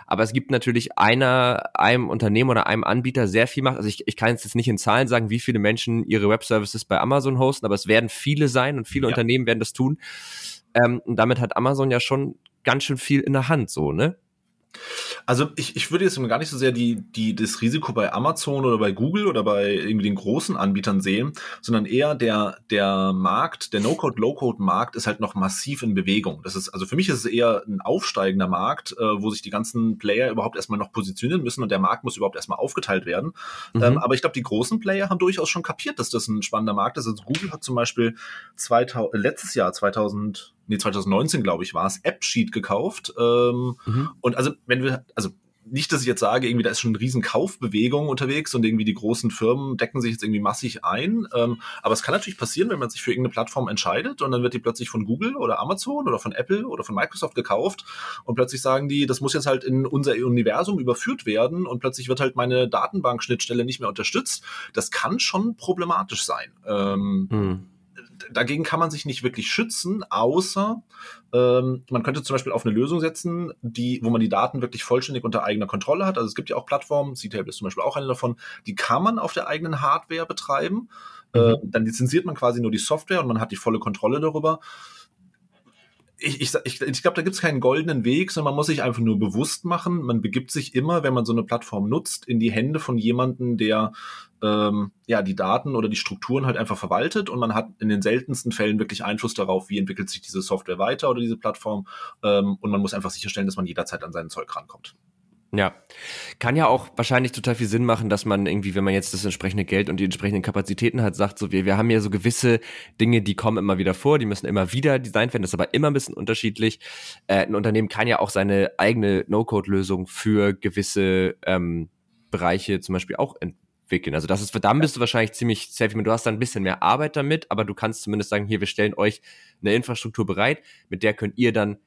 Aber es gibt natürlich einer, einem Unternehmen oder einem Anbieter sehr viel Macht. Also ich, ich kann jetzt nicht in Zahlen sagen, wie viele Menschen ihre Web-Services bei Amazon hosten, aber es werden viele sein und viele ja. Unternehmen werden das tun. Ähm, und damit hat Amazon ja schon ganz schön viel in der Hand, so, ne? Also ich, ich würde jetzt gar nicht so sehr die, die, das Risiko bei Amazon oder bei Google oder bei irgendwie den großen Anbietern sehen, sondern eher der, der Markt, der No-Code, Low-Code-Markt ist halt noch massiv in Bewegung. Das ist, also für mich ist es eher ein aufsteigender Markt, äh, wo sich die ganzen Player überhaupt erstmal noch positionieren müssen und der Markt muss überhaupt erstmal aufgeteilt werden. Mhm. Ähm, aber ich glaube, die großen Player haben durchaus schon kapiert, dass das ein spannender Markt ist. Also Google hat zum Beispiel 2000, letztes Jahr 2000 nee, 2019, glaube ich, war es, AppSheet gekauft. Ähm, mhm. Und also, wenn wir, also nicht, dass ich jetzt sage, irgendwie da ist schon eine riesen Kaufbewegung unterwegs und irgendwie die großen Firmen decken sich jetzt irgendwie massig ein. Ähm, aber es kann natürlich passieren, wenn man sich für irgendeine Plattform entscheidet und dann wird die plötzlich von Google oder Amazon oder von Apple oder von Microsoft gekauft und plötzlich sagen die, das muss jetzt halt in unser Universum überführt werden und plötzlich wird halt meine Datenbankschnittstelle nicht mehr unterstützt. Das kann schon problematisch sein. Ähm, mhm dagegen kann man sich nicht wirklich schützen, außer ähm, man könnte zum Beispiel auf eine Lösung setzen, die, wo man die Daten wirklich vollständig unter eigener Kontrolle hat. Also es gibt ja auch Plattformen, C-Table ist zum Beispiel auch eine davon, die kann man auf der eigenen Hardware betreiben. Mhm. Äh, dann lizenziert man quasi nur die Software und man hat die volle Kontrolle darüber ich, ich, ich, ich glaube, da gibt es keinen goldenen Weg, sondern man muss sich einfach nur bewusst machen, man begibt sich immer, wenn man so eine Plattform nutzt, in die Hände von jemandem, der ähm, ja die Daten oder die Strukturen halt einfach verwaltet und man hat in den seltensten Fällen wirklich Einfluss darauf, wie entwickelt sich diese Software weiter oder diese Plattform ähm, und man muss einfach sicherstellen, dass man jederzeit an seinen Zeug rankommt. Ja. Kann ja auch wahrscheinlich total viel Sinn machen, dass man irgendwie, wenn man jetzt das entsprechende Geld und die entsprechenden Kapazitäten hat, sagt so, wir, wir haben ja so gewisse Dinge, die kommen immer wieder vor, die müssen immer wieder designt werden, das ist aber immer ein bisschen unterschiedlich. Äh, ein Unternehmen kann ja auch seine eigene No-Code-Lösung für gewisse ähm, Bereiche zum Beispiel auch entwickeln. Also das ist, dann bist du wahrscheinlich ziemlich safe. Du hast dann ein bisschen mehr Arbeit damit, aber du kannst zumindest sagen, hier, wir stellen euch eine Infrastruktur bereit, mit der könnt ihr dann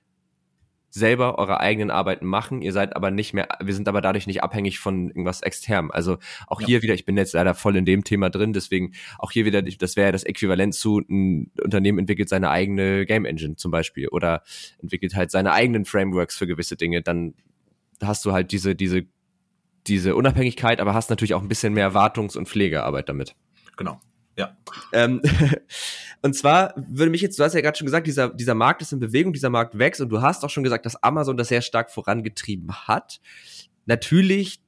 selber eure eigenen Arbeiten machen. Ihr seid aber nicht mehr, wir sind aber dadurch nicht abhängig von irgendwas externem. Also auch ja. hier wieder, ich bin jetzt leider voll in dem Thema drin, deswegen auch hier wieder, das wäre das Äquivalent zu, ein Unternehmen entwickelt seine eigene Game Engine zum Beispiel oder entwickelt halt seine eigenen Frameworks für gewisse Dinge. Dann hast du halt diese, diese, diese Unabhängigkeit, aber hast natürlich auch ein bisschen mehr Wartungs- und Pflegearbeit damit. Genau. Ja. Ähm, und zwar würde mich jetzt, du hast ja gerade schon gesagt, dieser, dieser Markt ist in Bewegung, dieser Markt wächst und du hast auch schon gesagt, dass Amazon das sehr stark vorangetrieben hat. Natürlich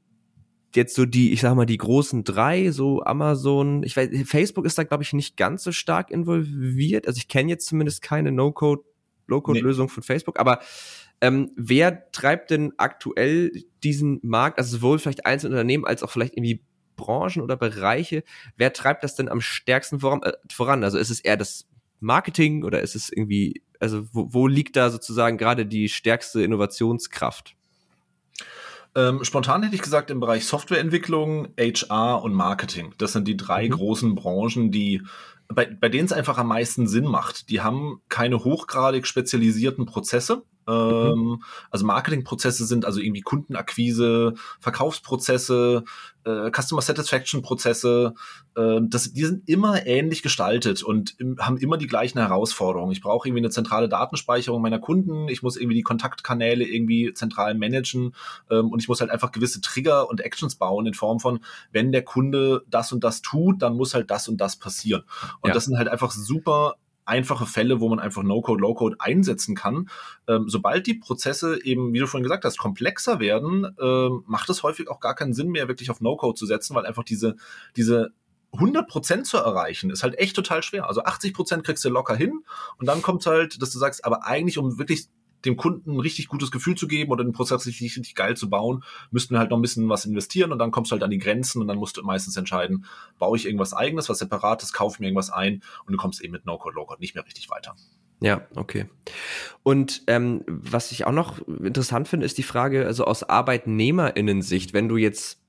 jetzt so die, ich sag mal, die großen drei, so Amazon, ich weiß, Facebook ist da, glaube ich, nicht ganz so stark involviert. Also ich kenne jetzt zumindest keine No-Code, Low-Code-Lösung nee. von Facebook, aber ähm, wer treibt denn aktuell diesen Markt, also sowohl vielleicht einzelne Unternehmen als auch vielleicht irgendwie Branchen oder Bereiche, wer treibt das denn am stärksten voran? Äh, voran? Also ist es eher das Marketing oder ist es irgendwie, also wo, wo liegt da sozusagen gerade die stärkste Innovationskraft? Ähm, spontan hätte ich gesagt, im Bereich Softwareentwicklung, HR und Marketing. Das sind die drei mhm. großen Branchen, die bei, bei denen es einfach am meisten Sinn macht. Die haben keine hochgradig spezialisierten Prozesse, Mhm. Ähm, also Marketingprozesse sind also irgendwie Kundenakquise, Verkaufsprozesse, äh, Customer Satisfaction Prozesse. Äh, das, die sind immer ähnlich gestaltet und im, haben immer die gleichen Herausforderungen. Ich brauche irgendwie eine zentrale Datenspeicherung meiner Kunden. Ich muss irgendwie die Kontaktkanäle irgendwie zentral managen ähm, und ich muss halt einfach gewisse Trigger und Actions bauen in Form von, wenn der Kunde das und das tut, dann muss halt das und das passieren. Und ja. das sind halt einfach super einfache Fälle, wo man einfach No-Code, Low-Code einsetzen kann. Ähm, sobald die Prozesse eben, wie du vorhin gesagt hast, komplexer werden, ähm, macht es häufig auch gar keinen Sinn mehr, wirklich auf No-Code zu setzen, weil einfach diese, diese 100% zu erreichen, ist halt echt total schwer. Also 80% kriegst du locker hin und dann kommt halt, dass du sagst, aber eigentlich, um wirklich dem Kunden ein richtig gutes Gefühl zu geben oder den Prozess richtig, richtig geil zu bauen, müssten wir halt noch ein bisschen was investieren und dann kommst du halt an die Grenzen und dann musst du meistens entscheiden, baue ich irgendwas eigenes, was separates, kaufe mir irgendwas ein und du kommst eben mit No-Code, Low-Code nicht mehr richtig weiter. Ja, okay. Und ähm, was ich auch noch interessant finde, ist die Frage, also aus ArbeitnehmerInnen-Sicht, wenn du jetzt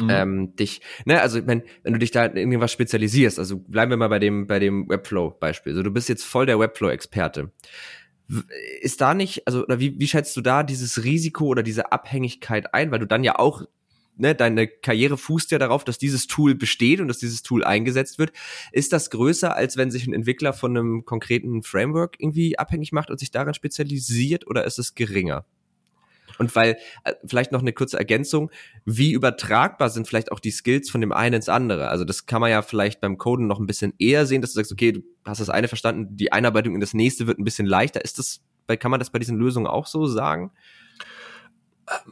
Mhm. Ähm, dich, ne, also wenn, wenn du dich da in irgendwas spezialisierst, also bleiben wir mal bei dem, bei dem Webflow-Beispiel. Also du bist jetzt voll der Webflow-Experte ist da nicht, also oder wie, wie schätzt du da dieses Risiko oder diese Abhängigkeit ein, weil du dann ja auch Ne, deine Karriere fußt ja darauf, dass dieses Tool besteht und dass dieses Tool eingesetzt wird. Ist das größer, als wenn sich ein Entwickler von einem konkreten Framework irgendwie abhängig macht und sich daran spezialisiert oder ist es geringer? Und weil, äh, vielleicht noch eine kurze Ergänzung, wie übertragbar sind vielleicht auch die Skills von dem einen ins andere? Also das kann man ja vielleicht beim Coden noch ein bisschen eher sehen, dass du sagst, okay, du hast das eine verstanden, die Einarbeitung in das nächste wird ein bisschen leichter. Ist das Kann man das bei diesen Lösungen auch so sagen?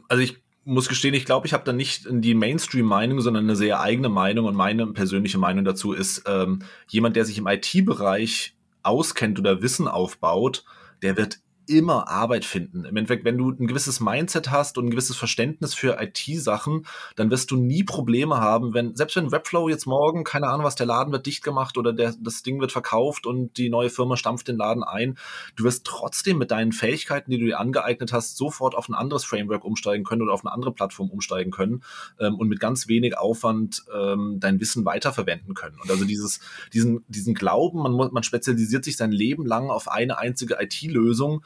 Also ich muss gestehen, ich glaube, ich habe da nicht die Mainstream-Meinung, sondern eine sehr eigene Meinung und meine persönliche Meinung dazu ist, ähm, jemand, der sich im IT-Bereich auskennt oder Wissen aufbaut, der wird immer Arbeit finden. Im Endeffekt, wenn du ein gewisses Mindset hast und ein gewisses Verständnis für IT-Sachen, dann wirst du nie Probleme haben, wenn, selbst wenn Webflow jetzt morgen, keine Ahnung was, der Laden wird dicht gemacht oder der, das Ding wird verkauft und die neue Firma stampft den Laden ein, du wirst trotzdem mit deinen Fähigkeiten, die du dir angeeignet hast, sofort auf ein anderes Framework umsteigen können oder auf eine andere Plattform umsteigen können ähm, und mit ganz wenig Aufwand ähm, dein Wissen weiterverwenden können. Und also dieses, diesen, diesen Glauben, man, man spezialisiert sich sein Leben lang auf eine einzige IT-Lösung,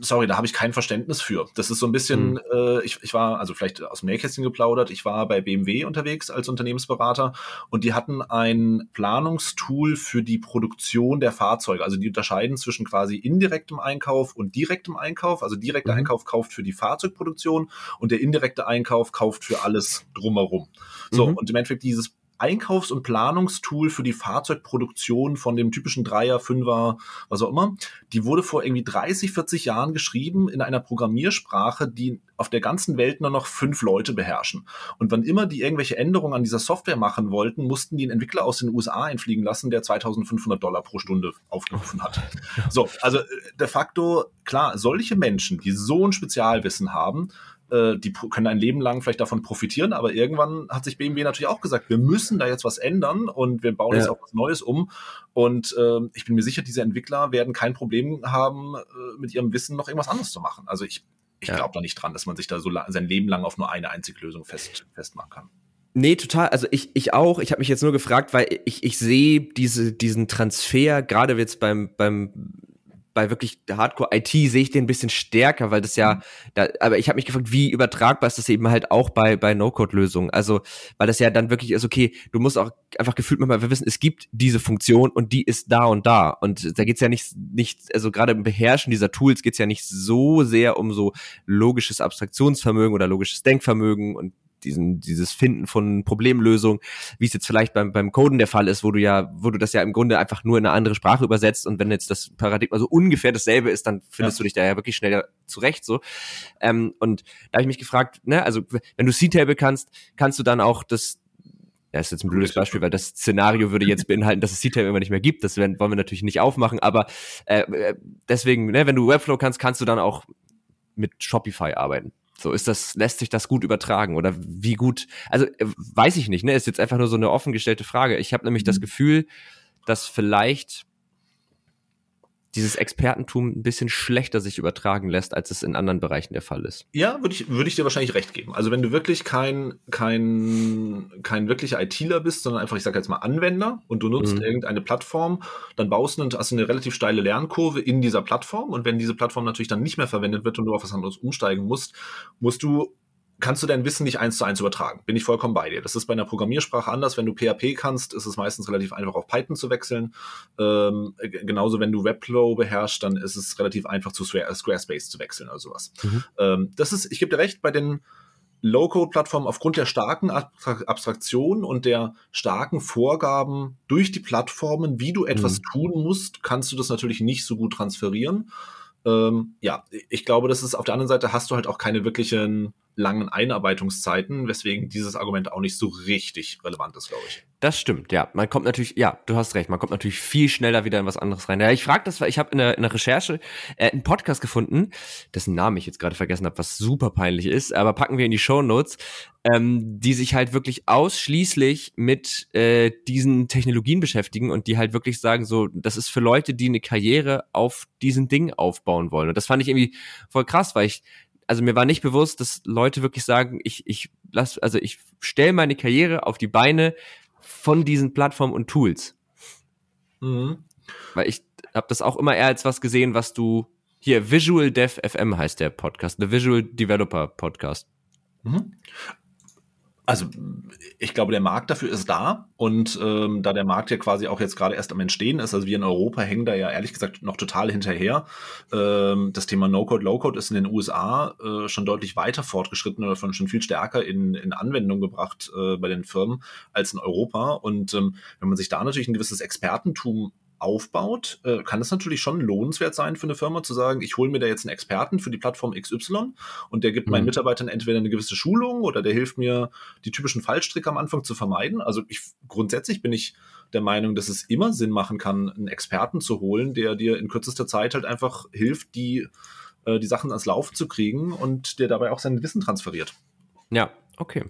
sorry, da habe ich kein Verständnis für. Das ist so ein bisschen, mhm. äh, ich, ich war, also vielleicht aus dem Nähkästchen geplaudert, ich war bei BMW unterwegs als Unternehmensberater und die hatten ein Planungstool für die Produktion der Fahrzeuge. Also die unterscheiden zwischen quasi indirektem Einkauf und direktem Einkauf. Also direkter mhm. Einkauf kauft für die Fahrzeugproduktion und der indirekte Einkauf kauft für alles drumherum. So, mhm. und im Endeffekt dieses Einkaufs- und Planungstool für die Fahrzeugproduktion von dem typischen Dreier, Fünfer, was auch immer. Die wurde vor irgendwie 30, 40 Jahren geschrieben in einer Programmiersprache, die auf der ganzen Welt nur noch fünf Leute beherrschen. Und wann immer die irgendwelche Änderungen an dieser Software machen wollten, mussten die einen Entwickler aus den USA einfliegen lassen, der 2500 Dollar pro Stunde aufgerufen hat. So, also äh, de facto, klar, solche Menschen, die so ein Spezialwissen haben, äh, die können ein Leben lang vielleicht davon profitieren, aber irgendwann hat sich BMW natürlich auch gesagt, wir müssen da jetzt was ändern und wir bauen ja. jetzt auch was Neues um. Und äh, ich bin mir sicher, diese Entwickler werden kein Problem haben, äh, mit ihrem Wissen noch irgendwas anderes zu machen. Also ich, ich ja. glaube da nicht dran, dass man sich da so sein Leben lang auf nur eine einzige Lösung fest, festmachen kann. Nee, total. Also ich, ich auch. Ich habe mich jetzt nur gefragt, weil ich, ich sehe diese, diesen Transfer, gerade jetzt beim, beim bei wirklich Hardcore-IT sehe ich den ein bisschen stärker, weil das ja, mhm. da, aber ich habe mich gefragt, wie übertragbar ist das eben halt auch bei, bei No-Code-Lösungen? Also, weil das ja dann wirklich ist, okay, du musst auch einfach gefühlt mal wissen, es gibt diese Funktion und die ist da und da. Und da geht's ja nicht, nicht, also gerade im Beherrschen dieser Tools geht's ja nicht so sehr um so logisches Abstraktionsvermögen oder logisches Denkvermögen und diesen, dieses Finden von Problemlösungen, wie es jetzt vielleicht beim, beim Coden der Fall ist, wo du ja, wo du das ja im Grunde einfach nur in eine andere Sprache übersetzt und wenn jetzt das Paradigma so ungefähr dasselbe ist, dann findest ja. du dich da ja wirklich schneller zurecht, so. Ähm, und da habe ich mich gefragt, ne, also wenn du C-Table kannst, kannst du dann auch das, ja, ist jetzt ein blödes Beispiel, weil das Szenario würde jetzt beinhalten, dass es C-Table immer nicht mehr gibt. Das wollen wir natürlich nicht aufmachen, aber äh, äh, deswegen, ne, wenn du Webflow kannst, kannst du dann auch mit Shopify arbeiten. So ist das, lässt sich das gut übertragen oder wie gut? Also äh, weiß ich nicht, ne? Ist jetzt einfach nur so eine offen gestellte Frage. Ich habe nämlich mhm. das Gefühl, dass vielleicht dieses Expertentum ein bisschen schlechter sich übertragen lässt, als es in anderen Bereichen der Fall ist. Ja, würde ich, würde ich dir wahrscheinlich recht geben. Also wenn du wirklich kein, kein, kein wirklicher ITler bist, sondern einfach, ich sage jetzt mal Anwender und du nutzt mhm. irgendeine Plattform, dann baust du, hast du eine relativ steile Lernkurve in dieser Plattform und wenn diese Plattform natürlich dann nicht mehr verwendet wird und du auf was anderes umsteigen musst, musst du kannst du dein Wissen nicht eins zu eins übertragen. Bin ich vollkommen bei dir. Das ist bei einer Programmiersprache anders. Wenn du PHP kannst, ist es meistens relativ einfach auf Python zu wechseln. Ähm, genauso wenn du Webflow beherrschst, dann ist es relativ einfach zu Squarespace zu wechseln oder sowas. Mhm. Ähm, das ist, ich gebe dir recht, bei den Low-Code-Plattformen aufgrund der starken Abstraktion und der starken Vorgaben durch die Plattformen, wie du etwas mhm. tun musst, kannst du das natürlich nicht so gut transferieren. Ähm, ja, ich glaube, das ist auf der anderen Seite hast du halt auch keine wirklichen langen Einarbeitungszeiten, weswegen dieses Argument auch nicht so richtig relevant ist, glaube ich. Das stimmt, ja. Man kommt natürlich, ja, du hast recht, man kommt natürlich viel schneller wieder in was anderes rein. Ja, ich frage das, weil ich habe in, in der, Recherche äh, einen Podcast gefunden, dessen Namen ich jetzt gerade vergessen habe, was super peinlich ist, aber packen wir in die Show Notes, ähm, die sich halt wirklich ausschließlich mit äh, diesen Technologien beschäftigen und die halt wirklich sagen, so, das ist für Leute, die eine Karriere auf diesen Ding aufbauen wollen. Und das fand ich irgendwie voll krass, weil ich also mir war nicht bewusst, dass Leute wirklich sagen, ich, ich lass, also ich stelle meine Karriere auf die Beine von diesen Plattformen und Tools. Mhm. Weil ich habe das auch immer eher als was gesehen, was du hier Visual Dev FM heißt der Podcast, The Visual Developer Podcast. Mhm. Also ich glaube, der Markt dafür ist da und ähm, da der Markt ja quasi auch jetzt gerade erst am Entstehen ist, also wir in Europa hängen da ja ehrlich gesagt noch total hinterher. Ähm, das Thema No-Code, Low-Code ist in den USA äh, schon deutlich weiter fortgeschritten oder von schon viel stärker in, in Anwendung gebracht äh, bei den Firmen als in Europa. Und ähm, wenn man sich da natürlich ein gewisses Expertentum aufbaut, äh, kann es natürlich schon lohnenswert sein für eine Firma zu sagen, ich hole mir da jetzt einen Experten für die Plattform XY und der gibt mhm. meinen Mitarbeitern entweder eine gewisse Schulung oder der hilft mir, die typischen Fallstricke am Anfang zu vermeiden. Also ich, grundsätzlich bin ich der Meinung, dass es immer Sinn machen kann, einen Experten zu holen, der dir in kürzester Zeit halt einfach hilft, die, äh, die Sachen ans Laufen zu kriegen und der dabei auch sein Wissen transferiert. Ja, okay.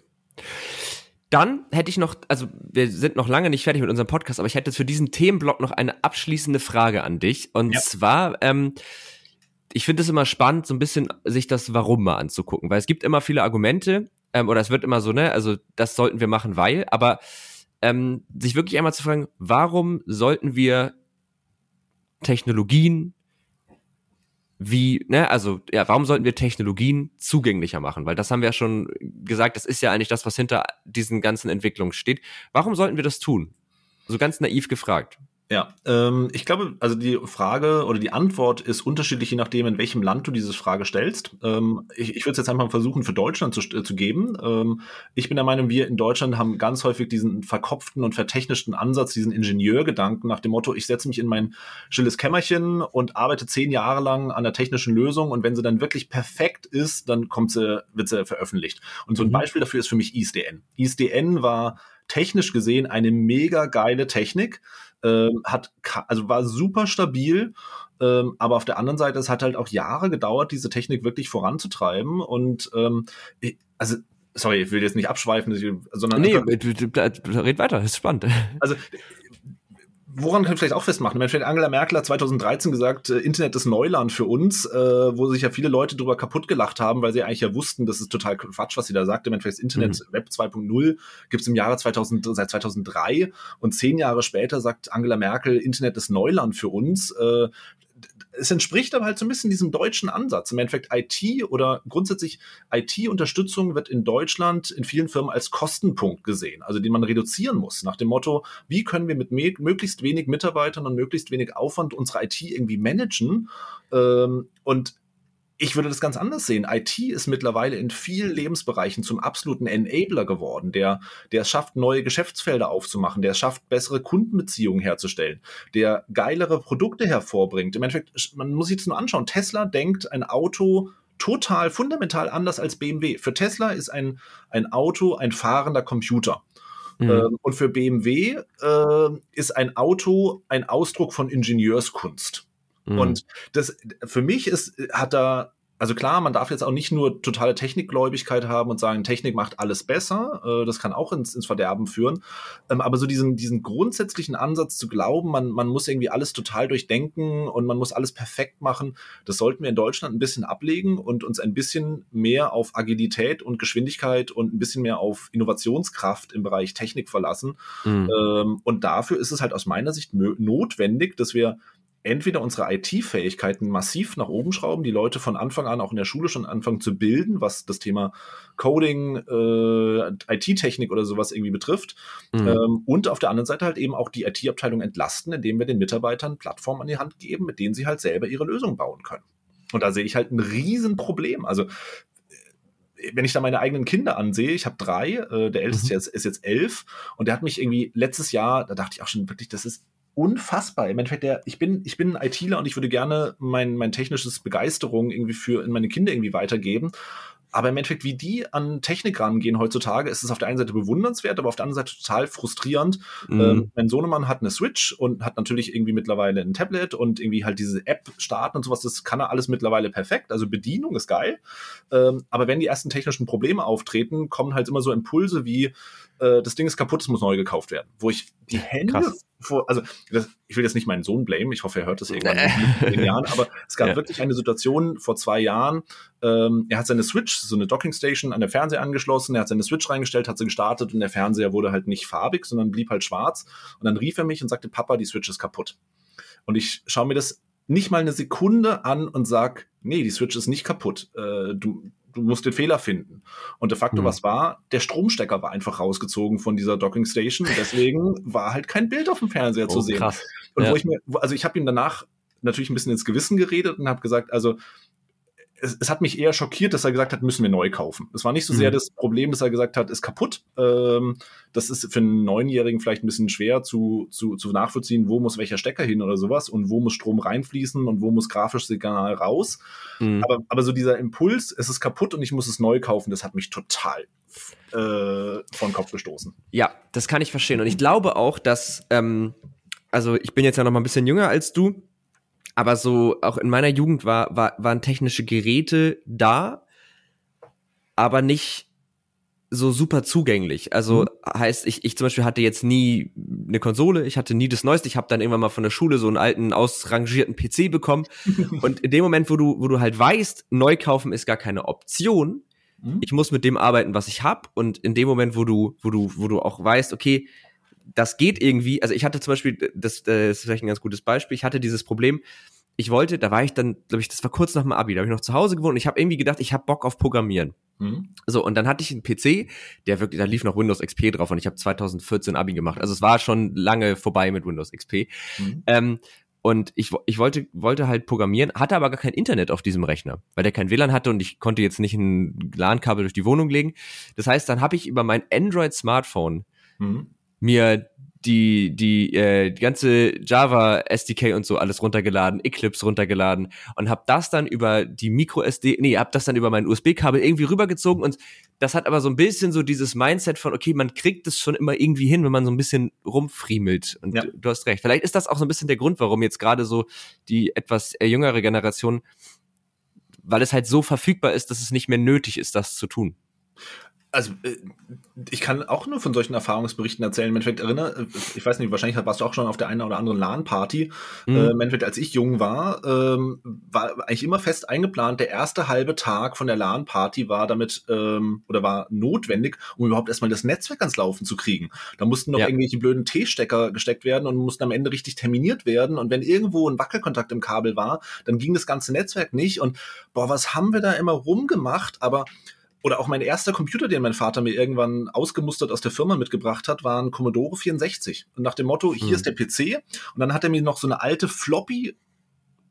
Dann hätte ich noch, also wir sind noch lange nicht fertig mit unserem Podcast, aber ich hätte für diesen Themenblock noch eine abschließende Frage an dich. Und ja. zwar, ähm, ich finde es immer spannend, so ein bisschen sich das Warum mal anzugucken, weil es gibt immer viele Argumente, ähm, oder es wird immer so, ne, also das sollten wir machen, weil, aber ähm, sich wirklich einmal zu fragen, warum sollten wir Technologien wie, ne, also ja, warum sollten wir Technologien zugänglicher machen? Weil das haben wir ja schon gesagt, das ist ja eigentlich das, was hinter diesen ganzen Entwicklungen steht. Warum sollten wir das tun? So ganz naiv gefragt. Ja, ähm, ich glaube, also die Frage oder die Antwort ist unterschiedlich, je nachdem, in welchem Land du diese Frage stellst. Ähm, ich ich würde es jetzt einfach versuchen, für Deutschland zu, äh, zu geben. Ähm, ich bin der Meinung, wir in Deutschland haben ganz häufig diesen verkopften und vertechnischten Ansatz, diesen Ingenieurgedanken nach dem Motto, ich setze mich in mein stilles Kämmerchen und arbeite zehn Jahre lang an der technischen Lösung und wenn sie dann wirklich perfekt ist, dann kommt sie, wird sie veröffentlicht. Und so ein mhm. Beispiel dafür ist für mich ISDN. ISDN war technisch gesehen eine mega geile Technik ähm, hat, also war super stabil. Ähm, aber auf der anderen Seite, es hat halt auch Jahre gedauert, diese Technik wirklich voranzutreiben. Und ähm, also sorry, ich will jetzt nicht abschweifen, sondern. Nee, red weiter, ist spannend. Also woran kann ich vielleicht auch festmachen? Angela Merkel hat 2013 gesagt, äh, Internet ist Neuland für uns, äh, wo sich ja viele Leute drüber kaputt gelacht haben, weil sie eigentlich ja wussten, das ist total Quatsch, was sie da sagte. Im Endeffekt Internet mhm. Web 2.0 gibt es im Jahre 2000, seit 2003 und zehn Jahre später sagt Angela Merkel, Internet ist Neuland für uns. Äh, es entspricht aber halt so ein bisschen diesem deutschen Ansatz. Im Endeffekt IT oder grundsätzlich IT-Unterstützung wird in Deutschland in vielen Firmen als Kostenpunkt gesehen, also den man reduzieren muss, nach dem Motto, wie können wir mit möglichst wenig Mitarbeitern und möglichst wenig Aufwand unsere IT irgendwie managen. Ähm, und ich würde das ganz anders sehen. IT ist mittlerweile in vielen Lebensbereichen zum absoluten Enabler geworden, der, der es schafft, neue Geschäftsfelder aufzumachen, der es schafft, bessere Kundenbeziehungen herzustellen, der geilere Produkte hervorbringt. Im Endeffekt, man muss sich das nur anschauen. Tesla denkt ein Auto total fundamental anders als BMW. Für Tesla ist ein, ein Auto ein fahrender Computer. Mhm. Ähm, und für BMW äh, ist ein Auto ein Ausdruck von Ingenieurskunst. Mhm. Und das für mich ist, hat da also klar, man darf jetzt auch nicht nur totale Technikgläubigkeit haben und sagen, Technik macht alles besser. Äh, das kann auch ins, ins Verderben führen. Ähm, aber so diesen, diesen grundsätzlichen Ansatz zu glauben, man, man muss irgendwie alles total durchdenken und man muss alles perfekt machen, das sollten wir in Deutschland ein bisschen ablegen und uns ein bisschen mehr auf Agilität und Geschwindigkeit und ein bisschen mehr auf Innovationskraft im Bereich Technik verlassen. Mhm. Ähm, und dafür ist es halt aus meiner Sicht notwendig, dass wir entweder unsere IT-Fähigkeiten massiv nach oben schrauben, die Leute von Anfang an auch in der Schule schon anfangen zu bilden, was das Thema Coding, äh, IT-Technik oder sowas irgendwie betrifft. Mhm. Ähm, und auf der anderen Seite halt eben auch die IT-Abteilung entlasten, indem wir den Mitarbeitern Plattformen an die Hand geben, mit denen sie halt selber ihre Lösung bauen können. Und da sehe ich halt ein Riesenproblem. Also wenn ich da meine eigenen Kinder ansehe, ich habe drei, äh, der älteste mhm. ist, ist jetzt elf und der hat mich irgendwie letztes Jahr, da dachte ich auch schon wirklich, das ist unfassbar. Im Endeffekt, der, ich bin, ich bin ein ITler und ich würde gerne mein, mein technisches Begeisterung irgendwie für in meine Kinder irgendwie weitergeben. Aber im Endeffekt, wie die an Technik rangehen heutzutage, ist es auf der einen Seite bewundernswert, aber auf der anderen Seite total frustrierend. Mhm. Ähm, mein Sohnemann hat eine Switch und hat natürlich irgendwie mittlerweile ein Tablet und irgendwie halt diese App starten und sowas. Das kann er alles mittlerweile perfekt. Also Bedienung ist geil. Ähm, aber wenn die ersten technischen Probleme auftreten, kommen halt immer so Impulse wie, äh, das Ding ist kaputt, es muss neu gekauft werden. Wo ich die Hände Krass. vor, also das, ich will jetzt nicht meinen Sohn blamen, ich hoffe, er hört das irgendwann in den Jahren, aber es gab ja. wirklich eine Situation vor zwei Jahren, ähm, er hat seine Switch, so eine Dockingstation, an der Fernseher angeschlossen, er hat seine Switch reingestellt, hat sie gestartet und der Fernseher wurde halt nicht farbig, sondern blieb halt schwarz. Und dann rief er mich und sagte, Papa, die Switch ist kaputt. Und ich schaue mir das nicht mal eine Sekunde an und sag, nee, die Switch ist nicht kaputt. Äh, du, du musst den Fehler finden. Und de facto, mhm. was war? Der Stromstecker war einfach rausgezogen von dieser Docking Station. Deswegen war halt kein Bild auf dem Fernseher oh, zu sehen. Und ja. wo ich mir, also ich habe ihm danach natürlich ein bisschen ins Gewissen geredet und habe gesagt, also es, es, hat mich eher schockiert, dass er gesagt hat, müssen wir neu kaufen. Es war nicht so sehr mhm. das Problem, dass er gesagt hat, ist kaputt. Ähm, das ist für einen Neunjährigen vielleicht ein bisschen schwer zu, zu, zu nachvollziehen, wo muss welcher Stecker hin oder sowas und wo muss Strom reinfließen und wo muss grafisches Signal raus. Mhm. Aber, aber so dieser Impuls, es ist kaputt und ich muss es neu kaufen, das hat mich total äh, von Kopf gestoßen. Ja, das kann ich verstehen. Und ich glaube auch, dass, ähm, also ich bin jetzt ja noch mal ein bisschen jünger als du aber so auch in meiner Jugend war, war, waren technische Geräte da, aber nicht so super zugänglich. Also mhm. heißt, ich, ich zum Beispiel hatte jetzt nie eine Konsole, ich hatte nie das Neueste. Ich habe dann irgendwann mal von der Schule so einen alten ausrangierten PC bekommen. und in dem Moment, wo du, wo du halt weißt, neu kaufen ist gar keine Option, mhm. ich muss mit dem arbeiten, was ich hab. Und in dem Moment, wo du, wo du, wo du auch weißt, okay, das geht irgendwie. Also ich hatte zum Beispiel, das, das ist vielleicht ein ganz gutes Beispiel, ich hatte dieses Problem, ich wollte, da war ich dann, glaube ich, das war kurz nach dem Abi, da habe ich noch zu Hause gewohnt und ich habe irgendwie gedacht, ich habe Bock auf Programmieren. Mhm. So, und dann hatte ich einen PC, der wirklich, da lief noch Windows XP drauf und ich habe 2014 Abi gemacht. Also es war schon lange vorbei mit Windows XP. Mhm. Ähm, und ich, ich wollte, wollte halt programmieren, hatte aber gar kein Internet auf diesem Rechner, weil der kein WLAN hatte und ich konnte jetzt nicht ein LAN-Kabel durch die Wohnung legen. Das heißt, dann habe ich über mein Android-Smartphone mhm mir die, die, äh, die ganze Java SDK und so alles runtergeladen, Eclipse runtergeladen und habe das dann über die Micro SD, nee, hab das dann über mein USB-Kabel irgendwie rübergezogen und das hat aber so ein bisschen so dieses Mindset von, okay, man kriegt es schon immer irgendwie hin, wenn man so ein bisschen rumfriemelt. Und ja. du hast recht. Vielleicht ist das auch so ein bisschen der Grund, warum jetzt gerade so die etwas jüngere Generation, weil es halt so verfügbar ist, dass es nicht mehr nötig ist, das zu tun also äh, ich kann auch nur von solchen Erfahrungsberichten erzählen. Im Endeffekt erinnere, äh, ich weiß nicht, wahrscheinlich warst du auch schon auf der einen oder anderen LAN-Party. Mhm. Äh, Im Endeffekt, als ich jung war, ähm, war eigentlich immer fest eingeplant, der erste halbe Tag von der LAN-Party war damit ähm, oder war notwendig, um überhaupt erstmal das Netzwerk ans Laufen zu kriegen. Da mussten noch ja. irgendwelche blöden T-Stecker gesteckt werden und mussten am Ende richtig terminiert werden. Und wenn irgendwo ein Wackelkontakt im Kabel war, dann ging das ganze Netzwerk nicht. Und boah, was haben wir da immer rumgemacht? Aber oder auch mein erster Computer, den mein Vater mir irgendwann ausgemustert aus der Firma mitgebracht hat, war ein Commodore 64. Und nach dem Motto, hier hm. ist der PC. Und dann hat er mir noch so eine alte Floppy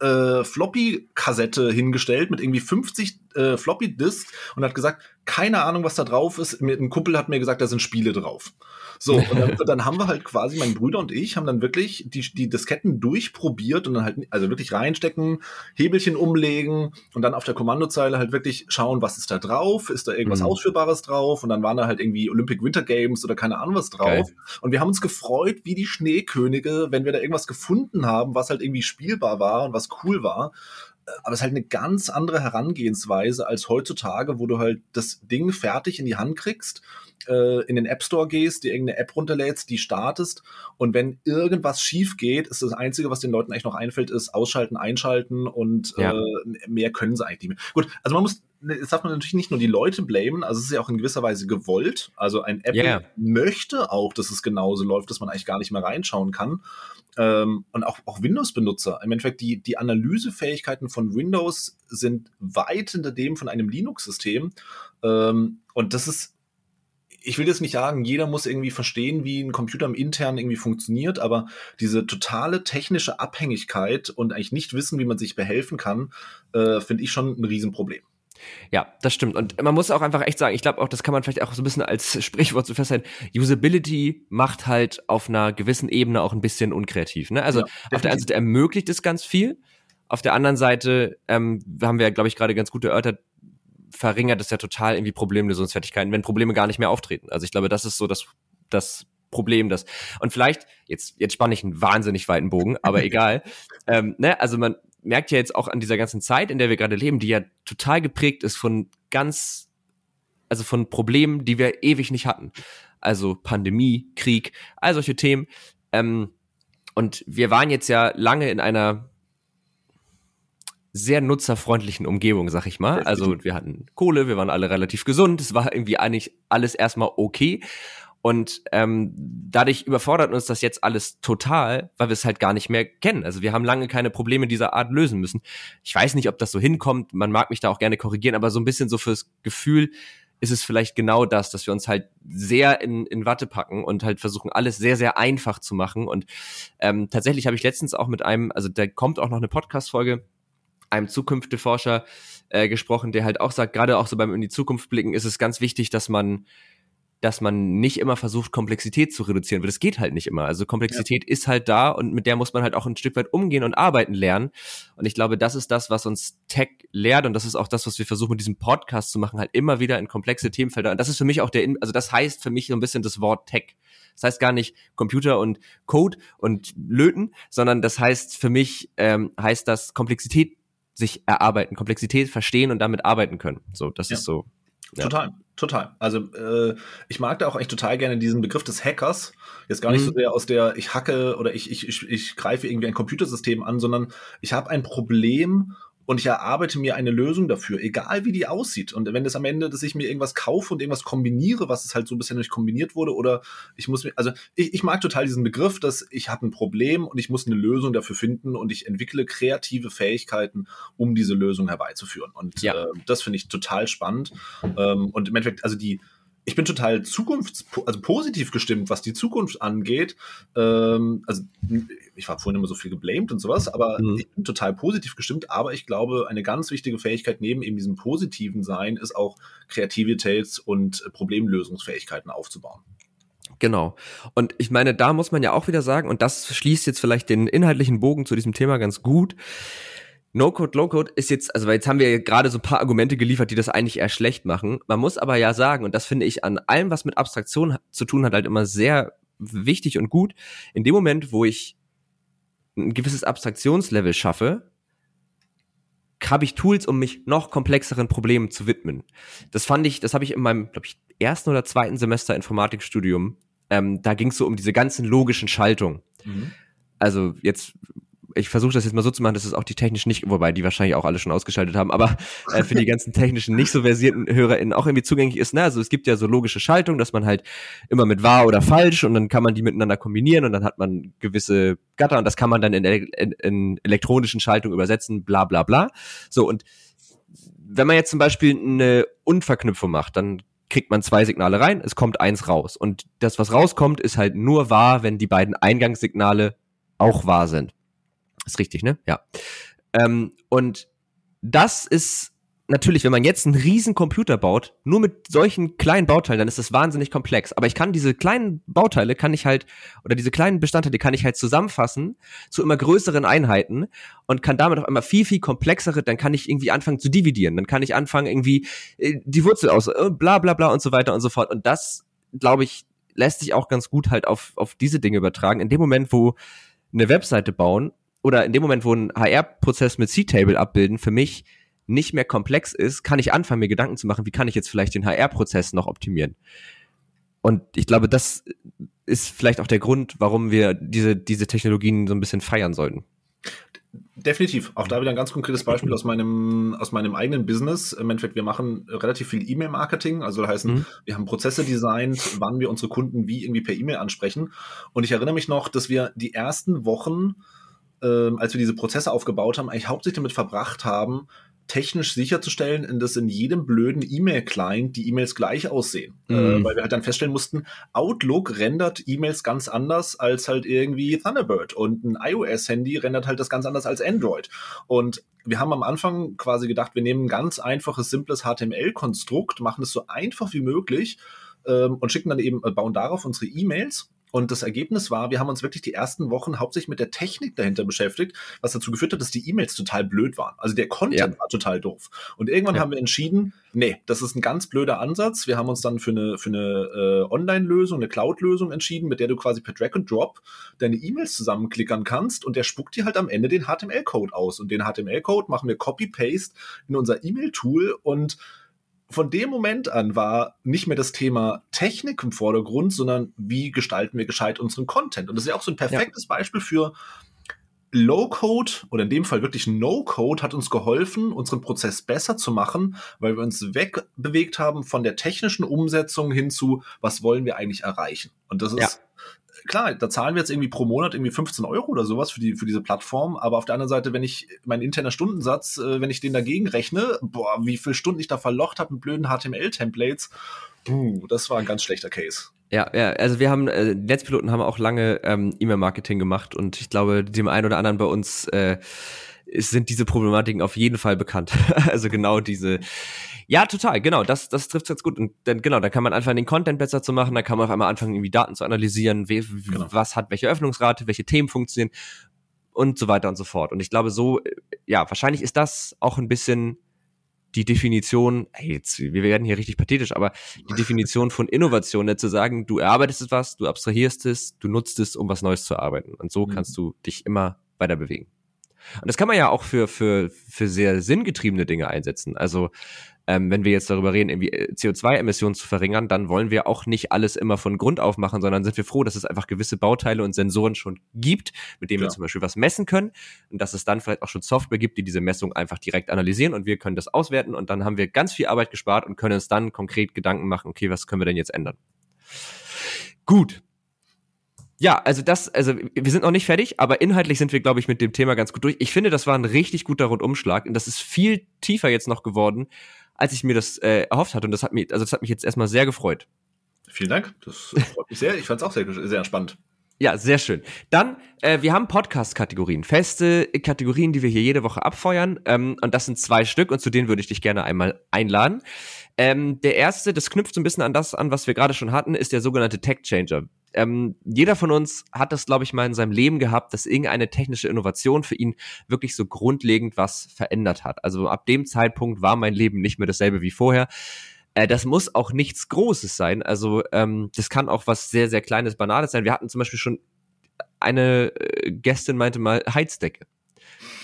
äh, Floppy-Kassette hingestellt mit irgendwie 50 äh, Floppy-Disks und hat gesagt, keine Ahnung, was da drauf ist. Ein Kumpel hat mir gesagt, da sind Spiele drauf. So, und dann, dann, haben wir halt quasi, mein Bruder und ich haben dann wirklich die, die Disketten durchprobiert und dann halt, also wirklich reinstecken, Hebelchen umlegen und dann auf der Kommandozeile halt wirklich schauen, was ist da drauf, ist da irgendwas mhm. Ausführbares drauf und dann waren da halt irgendwie Olympic Winter Games oder keine Ahnung was drauf. Geil. Und wir haben uns gefreut wie die Schneekönige, wenn wir da irgendwas gefunden haben, was halt irgendwie spielbar war und was cool war aber es ist halt eine ganz andere Herangehensweise als heutzutage, wo du halt das Ding fertig in die Hand kriegst äh, in den App Store gehst, dir irgendeine App runterlädst, die startest und wenn irgendwas schief geht, ist das Einzige, was den Leuten eigentlich noch einfällt, ist ausschalten, einschalten und ja. äh, mehr können sie eigentlich nicht mehr. Gut, also man muss jetzt darf man natürlich nicht nur die Leute blamen, also es ist ja auch in gewisser Weise gewollt. Also ein Apple yeah. möchte auch, dass es genauso läuft, dass man eigentlich gar nicht mehr reinschauen kann. Ähm, und auch, auch Windows-Benutzer. Im Endeffekt, die, die Analysefähigkeiten von Windows sind weit hinter dem von einem Linux-System. Ähm, und das ist ich will jetzt nicht sagen, jeder muss irgendwie verstehen, wie ein Computer im Internen irgendwie funktioniert, aber diese totale technische Abhängigkeit und eigentlich nicht wissen, wie man sich behelfen kann, äh, finde ich schon ein Riesenproblem. Ja, das stimmt. Und man muss auch einfach echt sagen, ich glaube auch, das kann man vielleicht auch so ein bisschen als Sprichwort so festhalten. Usability macht halt auf einer gewissen Ebene auch ein bisschen unkreativ. Ne? Also ja, auf der einen Seite ermöglicht es ganz viel, auf der anderen Seite ähm, haben wir, glaube ich, gerade ganz gut erörtert, verringert es ja total irgendwie Problemlösungsfertigkeiten, wenn Probleme gar nicht mehr auftreten. Also ich glaube, das ist so das, das Problem, das. Und vielleicht, jetzt, jetzt spanne ich einen wahnsinnig weiten Bogen, aber egal. Ähm, ne, also man merkt ja jetzt auch an dieser ganzen Zeit, in der wir gerade leben, die ja total geprägt ist von ganz, also von Problemen, die wir ewig nicht hatten. Also Pandemie, Krieg, all solche Themen. Ähm, und wir waren jetzt ja lange in einer sehr nutzerfreundlichen Umgebung, sag ich mal. Also wir hatten Kohle, wir waren alle relativ gesund, es war irgendwie eigentlich alles erstmal okay. Und ähm, dadurch überfordert uns das jetzt alles total, weil wir es halt gar nicht mehr kennen. Also wir haben lange keine Probleme dieser Art lösen müssen. Ich weiß nicht, ob das so hinkommt, man mag mich da auch gerne korrigieren, aber so ein bisschen so fürs Gefühl ist es vielleicht genau das, dass wir uns halt sehr in, in Watte packen und halt versuchen, alles sehr, sehr einfach zu machen. Und ähm, tatsächlich habe ich letztens auch mit einem, also da kommt auch noch eine Podcast-Folge, einem Zukunftsforscher äh, gesprochen, der halt auch sagt, gerade auch so beim in die Zukunft blicken, ist es ganz wichtig, dass man dass man nicht immer versucht, Komplexität zu reduzieren, weil das geht halt nicht immer. Also Komplexität ja. ist halt da und mit der muss man halt auch ein Stück weit umgehen und arbeiten lernen. Und ich glaube, das ist das, was uns Tech lehrt und das ist auch das, was wir versuchen mit diesem Podcast zu machen, halt immer wieder in komplexe Themenfelder. Und das ist für mich auch der, also das heißt für mich so ein bisschen das Wort Tech. Das heißt gar nicht Computer und Code und Löten, sondern das heißt für mich ähm, heißt das Komplexität sich erarbeiten, Komplexität verstehen und damit arbeiten können. So, das ja. ist so ja. Total, total. Also äh, ich mag da auch echt total gerne diesen Begriff des Hackers. Jetzt gar nicht mhm. so sehr aus der ich hacke oder ich, ich, ich, ich greife irgendwie ein Computersystem an, sondern ich habe ein Problem und ich erarbeite mir eine Lösung dafür, egal wie die aussieht. Und wenn es am Ende, dass ich mir irgendwas kaufe und irgendwas kombiniere, was es halt so bisher nicht kombiniert wurde, oder ich muss mir, also ich, ich mag total diesen Begriff, dass ich habe ein Problem und ich muss eine Lösung dafür finden und ich entwickle kreative Fähigkeiten, um diese Lösung herbeizuführen. Und ja. äh, das finde ich total spannend. Ähm, und im Endeffekt, also die, ich bin total zukunfts also positiv gestimmt, was die Zukunft angeht. Ähm, also ich war vorhin immer so viel geblamed und sowas, aber mhm. ich bin total positiv gestimmt. Aber ich glaube, eine ganz wichtige Fähigkeit neben eben diesem positiven Sein ist auch Kreativitäts- und Problemlösungsfähigkeiten aufzubauen. Genau. Und ich meine, da muss man ja auch wieder sagen, und das schließt jetzt vielleicht den inhaltlichen Bogen zu diesem Thema ganz gut No-Code, Low-Code ist jetzt, also jetzt haben wir gerade so ein paar Argumente geliefert, die das eigentlich eher schlecht machen. Man muss aber ja sagen, und das finde ich an allem, was mit Abstraktion zu tun hat, halt immer sehr wichtig und gut. In dem Moment, wo ich ein gewisses Abstraktionslevel schaffe, habe ich Tools, um mich noch komplexeren Problemen zu widmen. Das fand ich, das habe ich in meinem, glaube ich, ersten oder zweiten Semester Informatikstudium. Ähm, da ging es so um diese ganzen logischen Schaltungen. Mhm. Also jetzt ich versuche das jetzt mal so zu machen, dass es auch die technischen nicht, wobei die wahrscheinlich auch alle schon ausgeschaltet haben, aber äh, für die ganzen technischen nicht so versierten HörerInnen auch irgendwie zugänglich ist. Ne? Also es gibt ja so logische Schaltungen, dass man halt immer mit wahr oder falsch und dann kann man die miteinander kombinieren und dann hat man gewisse Gatter und das kann man dann in, in, in elektronischen Schaltungen übersetzen, bla bla bla. So und wenn man jetzt zum Beispiel eine Unverknüpfung macht, dann kriegt man zwei Signale rein, es kommt eins raus. Und das, was rauskommt, ist halt nur wahr, wenn die beiden Eingangssignale auch wahr sind. Ist richtig, ne? Ja. Ähm, und das ist natürlich, wenn man jetzt einen riesen Computer baut, nur mit solchen kleinen Bauteilen, dann ist das wahnsinnig komplex. Aber ich kann diese kleinen Bauteile, kann ich halt, oder diese kleinen Bestandteile kann ich halt zusammenfassen zu immer größeren Einheiten und kann damit auf einmal viel, viel komplexere, dann kann ich irgendwie anfangen zu dividieren, dann kann ich anfangen irgendwie äh, die Wurzel aus, äh, bla bla bla und so weiter und so fort. Und das, glaube ich, lässt sich auch ganz gut halt auf, auf diese Dinge übertragen. In dem Moment, wo eine Webseite bauen oder in dem Moment, wo ein HR-Prozess mit C-Table abbilden für mich nicht mehr komplex ist, kann ich anfangen, mir Gedanken zu machen, wie kann ich jetzt vielleicht den HR-Prozess noch optimieren. Und ich glaube, das ist vielleicht auch der Grund, warum wir diese, diese Technologien so ein bisschen feiern sollten. Definitiv. Auch da wieder ein ganz konkretes Beispiel aus meinem, aus meinem eigenen Business. Im Endeffekt, wir machen relativ viel E-Mail-Marketing. Also das heißt, mhm. wir haben Prozesse designt, wann wir unsere Kunden wie irgendwie per E-Mail ansprechen. Und ich erinnere mich noch, dass wir die ersten Wochen ähm, als wir diese Prozesse aufgebaut haben, eigentlich hauptsächlich damit verbracht haben, technisch sicherzustellen, dass in jedem blöden E-Mail-Client die E-Mails gleich aussehen. Äh, mhm. Äh, weil wir halt dann feststellen mussten, Outlook rendert E-Mails ganz anders als halt irgendwie Thunderbird und ein iOS-Handy rendert halt das ganz anders als Android. Und wir haben am Anfang quasi gedacht, wir nehmen ein ganz einfaches, simples HTML-Konstrukt, machen es so einfach wie möglich ähm, und schicken dann eben, äh, bauen darauf unsere E-Mails und das Ergebnis war, wir haben uns wirklich die ersten Wochen hauptsächlich mit der Technik dahinter beschäftigt, was dazu geführt hat, dass die E-Mails total blöd waren. Also der Content ja. war total doof. Und irgendwann ja. haben wir entschieden, nee, das ist ein ganz blöder Ansatz. Wir haben uns dann für eine, für eine äh, Online-Lösung, eine Cloud-Lösung entschieden, mit der du quasi per Drag and Drop deine E-Mails zusammenklickern kannst und der spuckt dir halt am Ende den HTML-Code aus. Und den HTML-Code machen wir Copy-Paste in unser E-Mail-Tool und von dem Moment an war nicht mehr das Thema Technik im Vordergrund, sondern wie gestalten wir gescheit unseren Content. Und das ist ja auch so ein perfektes ja. Beispiel für Low-Code oder in dem Fall wirklich No-Code hat uns geholfen, unseren Prozess besser zu machen, weil wir uns wegbewegt haben von der technischen Umsetzung hin zu, was wollen wir eigentlich erreichen. Und das ist ja klar, da zahlen wir jetzt irgendwie pro Monat irgendwie 15 Euro oder sowas für, die, für diese Plattform. Aber auf der anderen Seite, wenn ich mein interner Stundensatz, äh, wenn ich den dagegen rechne, boah, wie viele Stunden ich da verlocht habe mit blöden HTML-Templates, das war ein ganz schlechter Case. Ja, ja, also wir haben, äh, Netzpiloten haben auch lange ähm, E-Mail-Marketing gemacht und ich glaube, dem einen oder anderen bei uns äh, sind diese Problematiken auf jeden Fall bekannt. also genau diese, ja, total, genau, das, das trifft ganz gut. Und dann, genau, da kann man anfangen, den Content besser zu machen, da kann man auf einmal anfangen, irgendwie Daten zu analysieren, wie, genau. was hat welche Öffnungsrate, welche Themen funktionieren und so weiter und so fort. Und ich glaube, so, ja, wahrscheinlich ist das auch ein bisschen die Definition, hey, jetzt, wir werden hier richtig pathetisch, aber die Definition von Innovation, ne, zu sagen, du erarbeitest etwas, du abstrahierst es, du nutzt es, um was Neues zu arbeiten. Und so mhm. kannst du dich immer weiter bewegen. Und das kann man ja auch für, für, für sehr sinngetriebene Dinge einsetzen. Also ähm, wenn wir jetzt darüber reden, irgendwie äh, CO2-Emissionen zu verringern, dann wollen wir auch nicht alles immer von Grund auf machen, sondern sind wir froh, dass es einfach gewisse Bauteile und Sensoren schon gibt, mit denen ja. wir zum Beispiel was messen können und dass es dann vielleicht auch schon Software gibt, die diese Messung einfach direkt analysieren und wir können das auswerten und dann haben wir ganz viel Arbeit gespart und können uns dann konkret Gedanken machen, okay, was können wir denn jetzt ändern? Gut, ja, also das, also wir sind noch nicht fertig, aber inhaltlich sind wir, glaube ich, mit dem Thema ganz gut durch. Ich finde, das war ein richtig guter Rundumschlag und das ist viel tiefer jetzt noch geworden, als ich mir das äh, erhofft hatte. Und das hat mich, also das hat mich jetzt erstmal sehr gefreut. Vielen Dank. Das freut mich sehr. Ich fand es auch sehr, sehr spannend. Ja, sehr schön. Dann, äh, wir haben Podcast-Kategorien, feste Kategorien, die wir hier jede Woche abfeuern. Ähm, und das sind zwei Stück und zu denen würde ich dich gerne einmal einladen. Ähm, der erste, das knüpft so ein bisschen an das an, was wir gerade schon hatten, ist der sogenannte Tech Changer ähm, jeder von uns hat das, glaube ich, mal in seinem Leben gehabt, dass irgendeine technische Innovation für ihn wirklich so grundlegend was verändert hat. Also ab dem Zeitpunkt war mein Leben nicht mehr dasselbe wie vorher. Äh, das muss auch nichts Großes sein. Also ähm, das kann auch was sehr, sehr Kleines, Banales sein. Wir hatten zum Beispiel schon eine äh, Gästin meinte mal Heizdecke.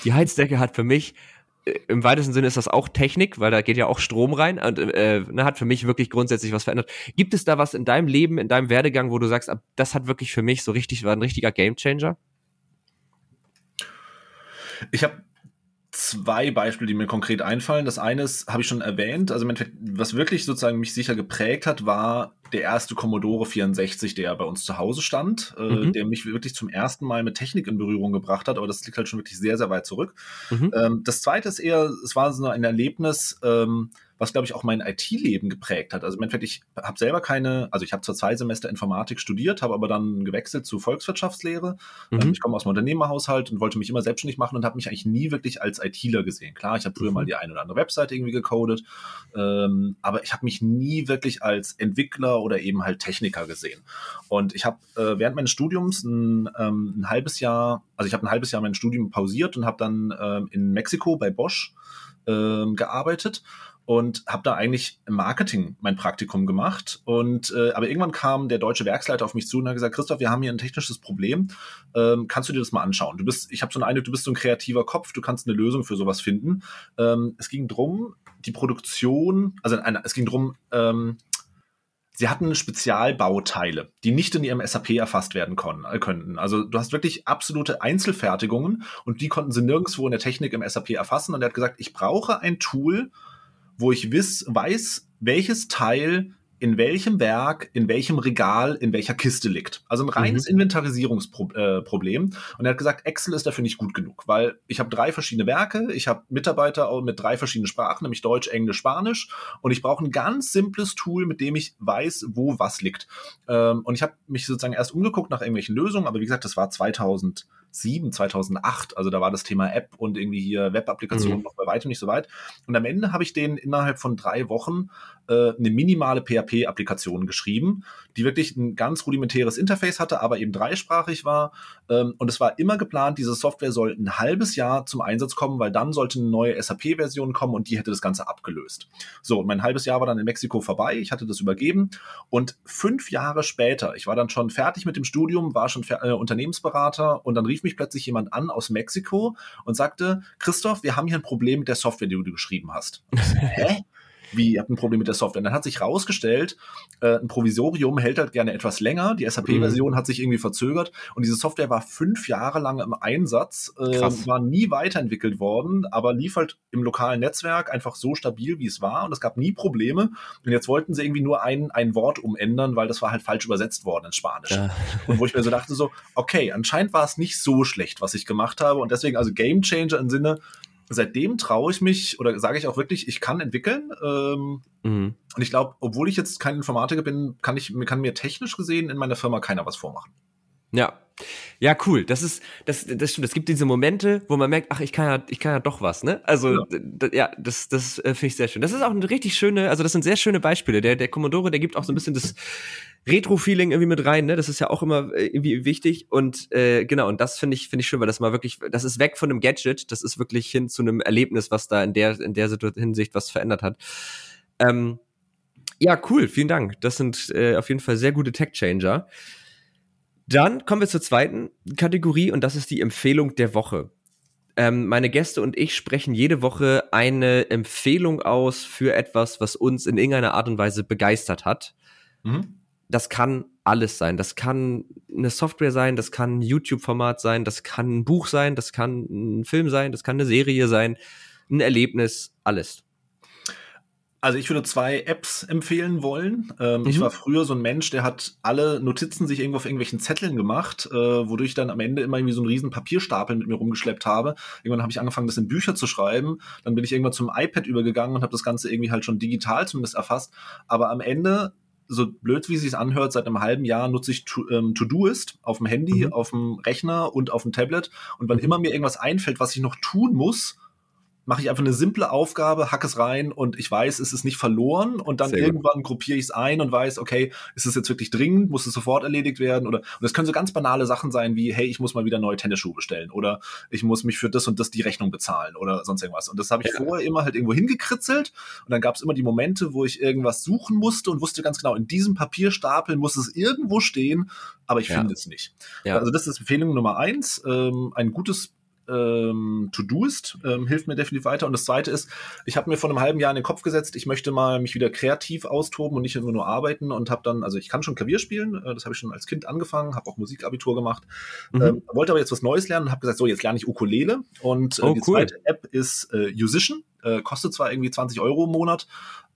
Die Heizdecke hat für mich im weitesten Sinne ist das auch Technik, weil da geht ja auch Strom rein und äh, ne, hat für mich wirklich grundsätzlich was verändert. Gibt es da was in deinem Leben, in deinem Werdegang, wo du sagst, das hat wirklich für mich so richtig, war ein richtiger Gamechanger? Ich habe zwei Beispiele, die mir konkret einfallen. Das eine ist, habe ich schon erwähnt, also was wirklich sozusagen mich sicher geprägt hat, war der erste Commodore 64, der bei uns zu Hause stand, äh, mhm. der mich wirklich zum ersten Mal mit Technik in Berührung gebracht hat, aber das liegt halt schon wirklich sehr, sehr weit zurück. Mhm. Ähm, das zweite ist eher, es war so ein Erlebnis, ähm, was, glaube ich, auch mein IT-Leben geprägt hat. Also im Endeffekt, ich habe selber keine, also ich habe zwar zwei Semester Informatik studiert, habe aber dann gewechselt zu Volkswirtschaftslehre. Mhm. Ähm, ich komme aus einem Unternehmerhaushalt und wollte mich immer selbstständig machen und habe mich eigentlich nie wirklich als ITler gesehen. Klar, ich habe früher mhm. mal die eine oder andere Webseite irgendwie gecodet, ähm, aber ich habe mich nie wirklich als Entwickler oder eben halt Techniker gesehen. Und ich habe äh, während meines Studiums ein, ähm, ein halbes Jahr, also ich habe ein halbes Jahr mein Studium pausiert und habe dann ähm, in Mexiko bei Bosch ähm, gearbeitet und habe da eigentlich im Marketing mein Praktikum gemacht. Und äh, aber irgendwann kam der deutsche Werksleiter auf mich zu und hat gesagt, Christoph, wir haben hier ein technisches Problem. Ähm, kannst du dir das mal anschauen? Du bist, ich habe so einen Eindruck, du bist so ein kreativer Kopf, du kannst eine Lösung für sowas finden. Ähm, es ging drum, die Produktion, also eine, es ging drum, ähm, Sie hatten Spezialbauteile, die nicht in ihrem SAP erfasst werden können, äh, könnten. Also du hast wirklich absolute Einzelfertigungen und die konnten sie nirgendwo in der Technik im SAP erfassen. Und er hat gesagt, ich brauche ein Tool, wo ich wiss, weiß, welches Teil in welchem Werk, in welchem Regal, in welcher Kiste liegt. Also ein reines mhm. Inventarisierungsproblem. Äh, und er hat gesagt, Excel ist dafür nicht gut genug, weil ich habe drei verschiedene Werke, ich habe Mitarbeiter mit drei verschiedenen Sprachen, nämlich Deutsch, Englisch, Spanisch. Und ich brauche ein ganz simples Tool, mit dem ich weiß, wo was liegt. Ähm, und ich habe mich sozusagen erst umgeguckt nach irgendwelchen Lösungen, aber wie gesagt, das war 2000. 2007, 2008. Also da war das Thema App und irgendwie hier Web-Applikationen mhm. noch bei weitem nicht so weit. Und am Ende habe ich denen innerhalb von drei Wochen äh, eine minimale PHP-Applikation geschrieben, die wirklich ein ganz rudimentäres Interface hatte, aber eben dreisprachig war. Ähm, und es war immer geplant, diese Software soll ein halbes Jahr zum Einsatz kommen, weil dann sollte eine neue SAP-Version kommen und die hätte das Ganze abgelöst. So, und mein halbes Jahr war dann in Mexiko vorbei. Ich hatte das übergeben. Und fünf Jahre später, ich war dann schon fertig mit dem Studium, war schon äh, Unternehmensberater und dann rief mich plötzlich jemand an aus Mexiko und sagte, Christoph, wir haben hier ein Problem mit der Software, die du geschrieben hast. Hä? Wie, ihr habt ein Problem mit der Software. Und dann hat sich rausgestellt, äh, ein Provisorium hält halt gerne etwas länger. Die SAP-Version mhm. hat sich irgendwie verzögert und diese Software war fünf Jahre lang im Einsatz, äh, war nie weiterentwickelt worden, aber lief halt im lokalen Netzwerk einfach so stabil, wie es war und es gab nie Probleme. Und jetzt wollten sie irgendwie nur ein, ein Wort umändern, weil das war halt falsch übersetzt worden ins Spanisch. Ja. Und wo ich mir so dachte, so, okay, anscheinend war es nicht so schlecht, was ich gemacht habe. Und deswegen, also Game Changer im Sinne, seitdem traue ich mich oder sage ich auch wirklich, ich kann entwickeln. Ähm, mhm. Und ich glaube, obwohl ich jetzt kein Informatiker bin, kann ich kann mir technisch gesehen in meiner Firma keiner was vormachen. Ja. Ja, cool. Das ist, das, das stimmt. Es gibt diese Momente, wo man merkt, ach, ich kann ja, ich kann ja doch was, ne? Also, ja, ja das, das äh, finde ich sehr schön. Das ist auch eine richtig schöne, also das sind sehr schöne Beispiele. Der, der Commodore, der gibt auch so ein bisschen das Retro-Feeling irgendwie mit rein, ne? Das ist ja auch immer äh, irgendwie wichtig. Und äh, genau, und das finde ich, finde ich schön, weil das mal wirklich, das ist weg von einem Gadget, das ist wirklich hin zu einem Erlebnis, was da in der, in der Hinsicht was verändert hat. Ähm, ja, cool, vielen Dank. Das sind äh, auf jeden Fall sehr gute Tech-Changer. Dann kommen wir zur zweiten Kategorie und das ist die Empfehlung der Woche. Ähm, meine Gäste und ich sprechen jede Woche eine Empfehlung aus für etwas, was uns in irgendeiner Art und Weise begeistert hat. Mhm. Das kann alles sein. Das kann eine Software sein, das kann ein YouTube-Format sein, das kann ein Buch sein, das kann ein Film sein, das kann eine Serie sein, ein Erlebnis, alles. Also ich würde zwei Apps empfehlen wollen. Ähm, mhm. Ich war früher so ein Mensch, der hat alle Notizen sich irgendwo auf irgendwelchen Zetteln gemacht, äh, wodurch ich dann am Ende immer irgendwie so einen riesen Papierstapel mit mir rumgeschleppt habe. Irgendwann habe ich angefangen, das in Bücher zu schreiben. Dann bin ich irgendwann zum iPad übergegangen und habe das Ganze irgendwie halt schon digital zumindest erfasst. Aber am Ende so blöd wie es sich anhört, seit einem halben Jahr nutze ich to, ähm, To-Doist auf dem Handy, mhm. auf dem Rechner und auf dem Tablet. Und wann mhm. immer mir irgendwas einfällt, was ich noch tun muss, mache ich einfach eine simple Aufgabe, hack es rein und ich weiß, es ist nicht verloren und dann Sehr irgendwann gut. gruppiere ich es ein und weiß, okay, ist es jetzt wirklich dringend, muss es sofort erledigt werden oder und das können so ganz banale Sachen sein wie, hey, ich muss mal wieder neue Tennisschuhe bestellen oder ich muss mich für das und das die Rechnung bezahlen oder sonst irgendwas. Und das habe ich ja. vorher immer halt irgendwo hingekritzelt und dann gab es immer die Momente, wo ich irgendwas suchen musste und wusste ganz genau, in diesem Papierstapel muss es irgendwo stehen, aber ich ja. finde es nicht. Ja. Also das ist Empfehlung Nummer eins. Ähm, ein gutes ähm, To-Doist ähm, hilft mir definitiv weiter. Und das Zweite ist, ich habe mir vor einem halben Jahr in den Kopf gesetzt, ich möchte mal mich wieder kreativ austoben und nicht immer nur arbeiten und habe dann, also ich kann schon Klavier spielen, äh, das habe ich schon als Kind angefangen, habe auch Musikabitur gemacht, mhm. ähm, wollte aber jetzt was Neues lernen und habe gesagt, so jetzt lerne ich Ukulele und äh, oh, die cool. zweite App ist äh, Musician. Äh, kostet zwar irgendwie 20 Euro im Monat,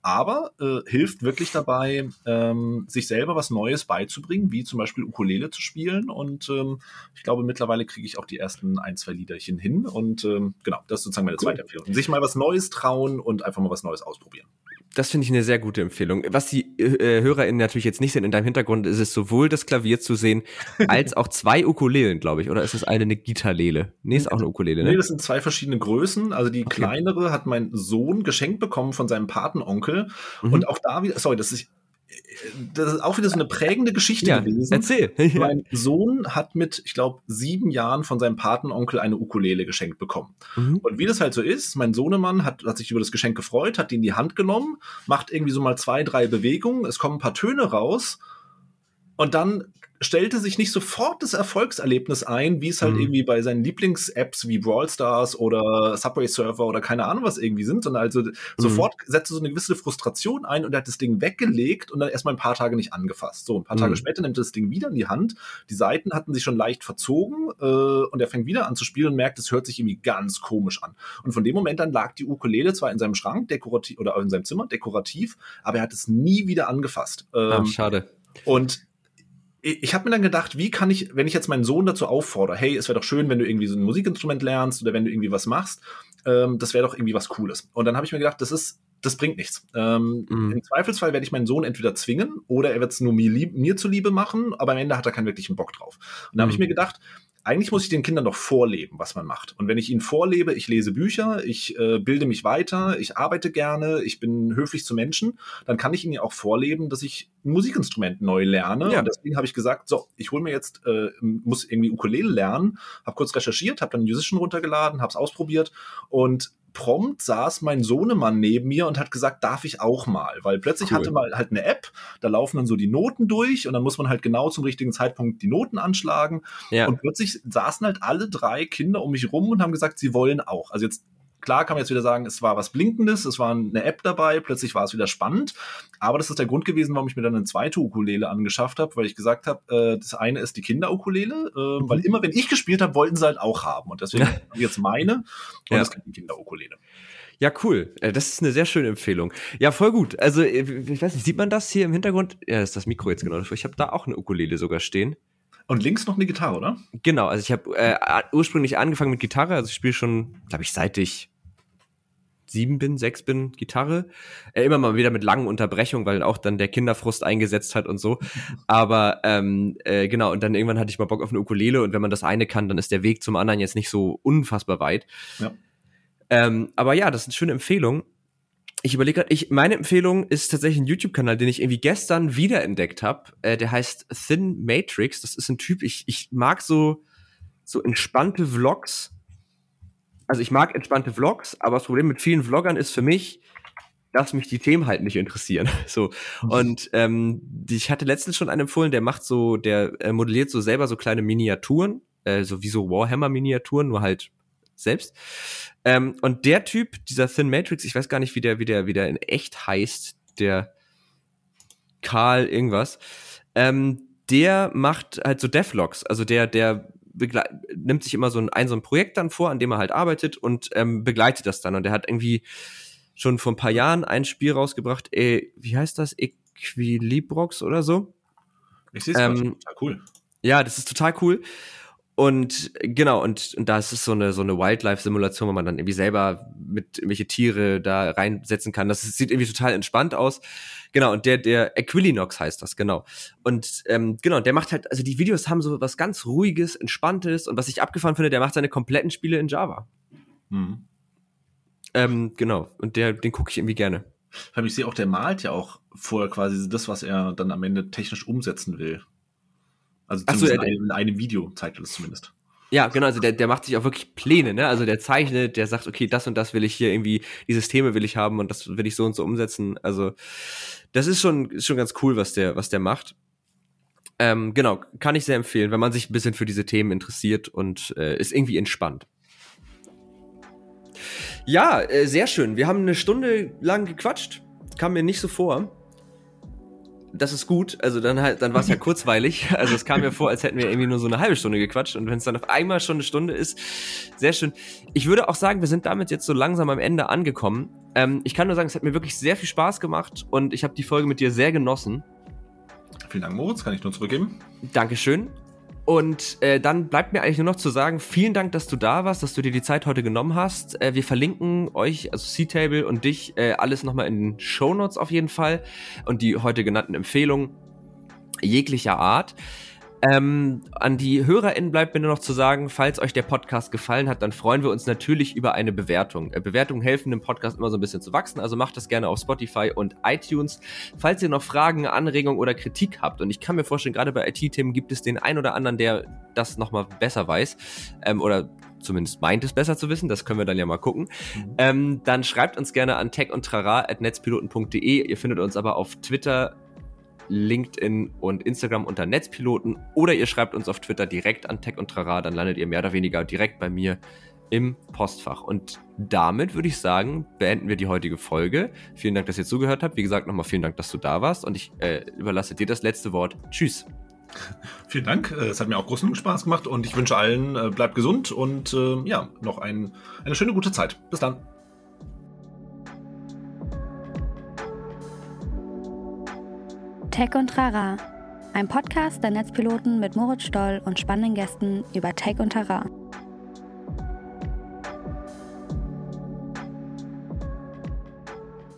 aber äh, hilft wirklich dabei, ähm, sich selber was Neues beizubringen, wie zum Beispiel Ukulele zu spielen. Und ähm, ich glaube, mittlerweile kriege ich auch die ersten ein, zwei Liederchen hin. Und ähm, genau, das ist sozusagen meine zweite Empfehlung. Sich mal was Neues trauen und einfach mal was Neues ausprobieren. Das finde ich eine sehr gute Empfehlung. Was die äh, HörerInnen natürlich jetzt nicht sehen in deinem Hintergrund, ist es sowohl das Klavier zu sehen, als auch zwei Ukulelen, glaube ich. Oder ist es eine, eine Gitarlele? Nee, ist auch eine Ukulele, ne? Nee, das sind zwei verschiedene Größen. Also die okay. kleinere hat mein Sohn geschenkt bekommen von seinem Patenonkel. Mhm. Und auch da wieder, sorry, das ist, das ist auch wieder so eine prägende Geschichte ja, gewesen. Erzähl. mein Sohn hat mit, ich glaube, sieben Jahren von seinem Patenonkel eine Ukulele geschenkt bekommen. Mhm. Und wie das halt so ist, mein Sohnemann hat, hat sich über das Geschenk gefreut, hat ihn in die Hand genommen, macht irgendwie so mal zwei, drei Bewegungen, es kommen ein paar Töne raus und dann stellte sich nicht sofort das Erfolgserlebnis ein, wie es halt mhm. irgendwie bei seinen Lieblings-Apps wie Brawl Stars oder Subway Surfer oder keine Ahnung was irgendwie sind, sondern also mhm. sofort setzte so eine gewisse Frustration ein und er hat das Ding weggelegt und dann erstmal ein paar Tage nicht angefasst. So, ein paar mhm. Tage später nimmt er das Ding wieder in die Hand. Die Seiten hatten sich schon leicht verzogen äh, und er fängt wieder an zu spielen und merkt, es hört sich irgendwie ganz komisch an. Und von dem Moment an lag die Ukulele zwar in seinem Schrank dekorativ oder in seinem Zimmer dekorativ, aber er hat es nie wieder angefasst. Ähm, Ach, schade. Und ich habe mir dann gedacht, wie kann ich, wenn ich jetzt meinen Sohn dazu auffordere, hey, es wäre doch schön, wenn du irgendwie so ein Musikinstrument lernst oder wenn du irgendwie was machst, ähm, das wäre doch irgendwie was Cooles. Und dann habe ich mir gedacht, das ist, das bringt nichts. Ähm, mhm. Im Zweifelsfall werde ich meinen Sohn entweder zwingen oder er wird es nur mir, lieb, mir zuliebe machen, aber am Ende hat er keinen wirklichen Bock drauf. Und da habe ich mhm. mir gedacht, eigentlich muss ich den Kindern doch vorleben, was man macht. Und wenn ich ihnen vorlebe, ich lese Bücher, ich äh, bilde mich weiter, ich arbeite gerne, ich bin höflich zu Menschen, dann kann ich ihnen ja auch vorleben, dass ich ein Musikinstrument neu lerne. Ja. Und deswegen habe ich gesagt, so, ich hole mir jetzt, äh, muss irgendwie Ukulele lernen, habe kurz recherchiert, habe dann Musician runtergeladen, habe es ausprobiert und prompt saß mein Sohnemann neben mir und hat gesagt, darf ich auch mal? Weil plötzlich cool. hatte man halt eine App, da laufen dann so die Noten durch und dann muss man halt genau zum richtigen Zeitpunkt die Noten anschlagen. Ja. Und plötzlich saßen halt alle drei Kinder um mich rum und haben gesagt, sie wollen auch. Also jetzt Klar kann man jetzt wieder sagen, es war was Blinkendes, es war eine App dabei, plötzlich war es wieder spannend. Aber das ist der Grund gewesen, warum ich mir dann eine zweite Ukulele angeschafft habe, weil ich gesagt habe, äh, das eine ist die Kinderukulele, äh, mhm. weil immer wenn ich gespielt habe, wollten sie halt auch haben. Und deswegen ich jetzt meine und ja. das ist die Kinderukulele. Ja, cool. Äh, das ist eine sehr schöne Empfehlung. Ja, voll gut. Also, äh, ich weiß nicht, sieht man das hier im Hintergrund? Ja, das ist das Mikro jetzt genau. Ich habe da auch eine Ukulele sogar stehen. Und links noch eine Gitarre, oder? Genau, also ich habe äh, ursprünglich angefangen mit Gitarre, also ich spiele schon, glaube ich, seit ich sieben bin, sechs bin, Gitarre. Äh, immer mal wieder mit langen Unterbrechungen, weil auch dann der Kinderfrust eingesetzt hat und so. Aber ähm, äh, genau, und dann irgendwann hatte ich mal Bock auf eine Ukulele und wenn man das eine kann, dann ist der Weg zum anderen jetzt nicht so unfassbar weit. Ja. Ähm, aber ja, das ist eine schöne Empfehlung. Ich überlege gerade, ich, meine Empfehlung ist tatsächlich ein YouTube-Kanal, den ich irgendwie gestern wiederentdeckt habe. Äh, der heißt Thin Matrix. Das ist ein Typ, ich, ich mag so, so entspannte Vlogs also ich mag entspannte Vlogs, aber das Problem mit vielen Vloggern ist für mich, dass mich die Themen halt nicht interessieren. So und ähm, ich hatte letztens schon einen empfohlen, der macht so, der äh, modelliert so selber so kleine Miniaturen, äh, so wie so Warhammer-Miniaturen, nur halt selbst. Ähm, und der Typ, dieser Thin Matrix, ich weiß gar nicht, wie der, wie der, wie der in echt heißt, der Karl irgendwas. Ähm, der macht halt so Devlogs, also der, der nimmt sich immer so ein, ein, so ein Projekt dann vor, an dem er halt arbeitet und ähm, begleitet das dann. Und er hat irgendwie schon vor ein paar Jahren ein Spiel rausgebracht, äh, wie heißt das? Equilibrox oder so. Ich sehe es ähm, total cool. Ja, das ist total cool. Und genau, und, und da ist es so eine, so eine Wildlife-Simulation, wo man dann irgendwie selber mit irgendwelche Tiere da reinsetzen kann. Das sieht irgendwie total entspannt aus. Genau, und der, der Equilinox heißt das, genau. Und ähm, genau, der macht halt, also die Videos haben so was ganz Ruhiges, Entspanntes und was ich abgefahren finde, der macht seine kompletten Spiele in Java. Mhm. Ähm, genau, und der, den gucke ich irgendwie gerne. Ich sehe auch, der malt ja auch vorher quasi das, was er dann am Ende technisch umsetzen will. Also so, in, einem, in einem Video zeigt er das zumindest. Ja, genau, also der, der macht sich auch wirklich Pläne, ne? Also der zeichnet, der sagt, okay, das und das will ich hier irgendwie, die Systeme will ich haben und das will ich so und so umsetzen. Also das ist schon, ist schon ganz cool, was der, was der macht. Ähm, genau, kann ich sehr empfehlen, wenn man sich ein bisschen für diese Themen interessiert und äh, ist irgendwie entspannt. Ja, äh, sehr schön. Wir haben eine Stunde lang gequatscht. Kam mir nicht so vor das ist gut. Also dann halt, dann war es ja kurzweilig. Also es kam mir vor, als hätten wir irgendwie nur so eine halbe Stunde gequatscht. Und wenn es dann auf einmal schon eine Stunde ist, sehr schön. Ich würde auch sagen, wir sind damit jetzt so langsam am Ende angekommen. Ähm, ich kann nur sagen, es hat mir wirklich sehr viel Spaß gemacht und ich habe die Folge mit dir sehr genossen. Vielen Dank, Moritz, kann ich nur zurückgeben. Dankeschön. Und äh, dann bleibt mir eigentlich nur noch zu sagen, vielen Dank, dass du da warst, dass du dir die Zeit heute genommen hast. Äh, wir verlinken euch, also C-Table und dich, äh, alles nochmal in den Show Notes auf jeden Fall und die heute genannten Empfehlungen jeglicher Art. Ähm, an die HörerInnen bleibt mir nur noch zu sagen, falls euch der Podcast gefallen hat, dann freuen wir uns natürlich über eine Bewertung. Äh, Bewertungen helfen dem Podcast immer so ein bisschen zu wachsen, also macht das gerne auf Spotify und iTunes. Falls ihr noch Fragen, Anregungen oder Kritik habt, und ich kann mir vorstellen, gerade bei IT-Themen gibt es den einen oder anderen, der das nochmal besser weiß ähm, oder zumindest meint es besser zu wissen, das können wir dann ja mal gucken, mhm. ähm, dann schreibt uns gerne an tech und netzpiloten.de. Ihr findet uns aber auf Twitter, LinkedIn und Instagram unter Netzpiloten oder ihr schreibt uns auf Twitter direkt an Tech und Trara, dann landet ihr mehr oder weniger direkt bei mir im Postfach. Und damit würde ich sagen, beenden wir die heutige Folge. Vielen Dank, dass ihr zugehört habt. Wie gesagt, nochmal vielen Dank, dass du da warst und ich äh, überlasse dir das letzte Wort. Tschüss. Vielen Dank. Äh, es hat mir auch großen Spaß gemacht und ich wünsche allen, äh, bleibt gesund und äh, ja, noch ein, eine schöne gute Zeit. Bis dann. Tech und Trara, ein Podcast der Netzpiloten mit Moritz Stoll und spannenden Gästen über Tech und Trara.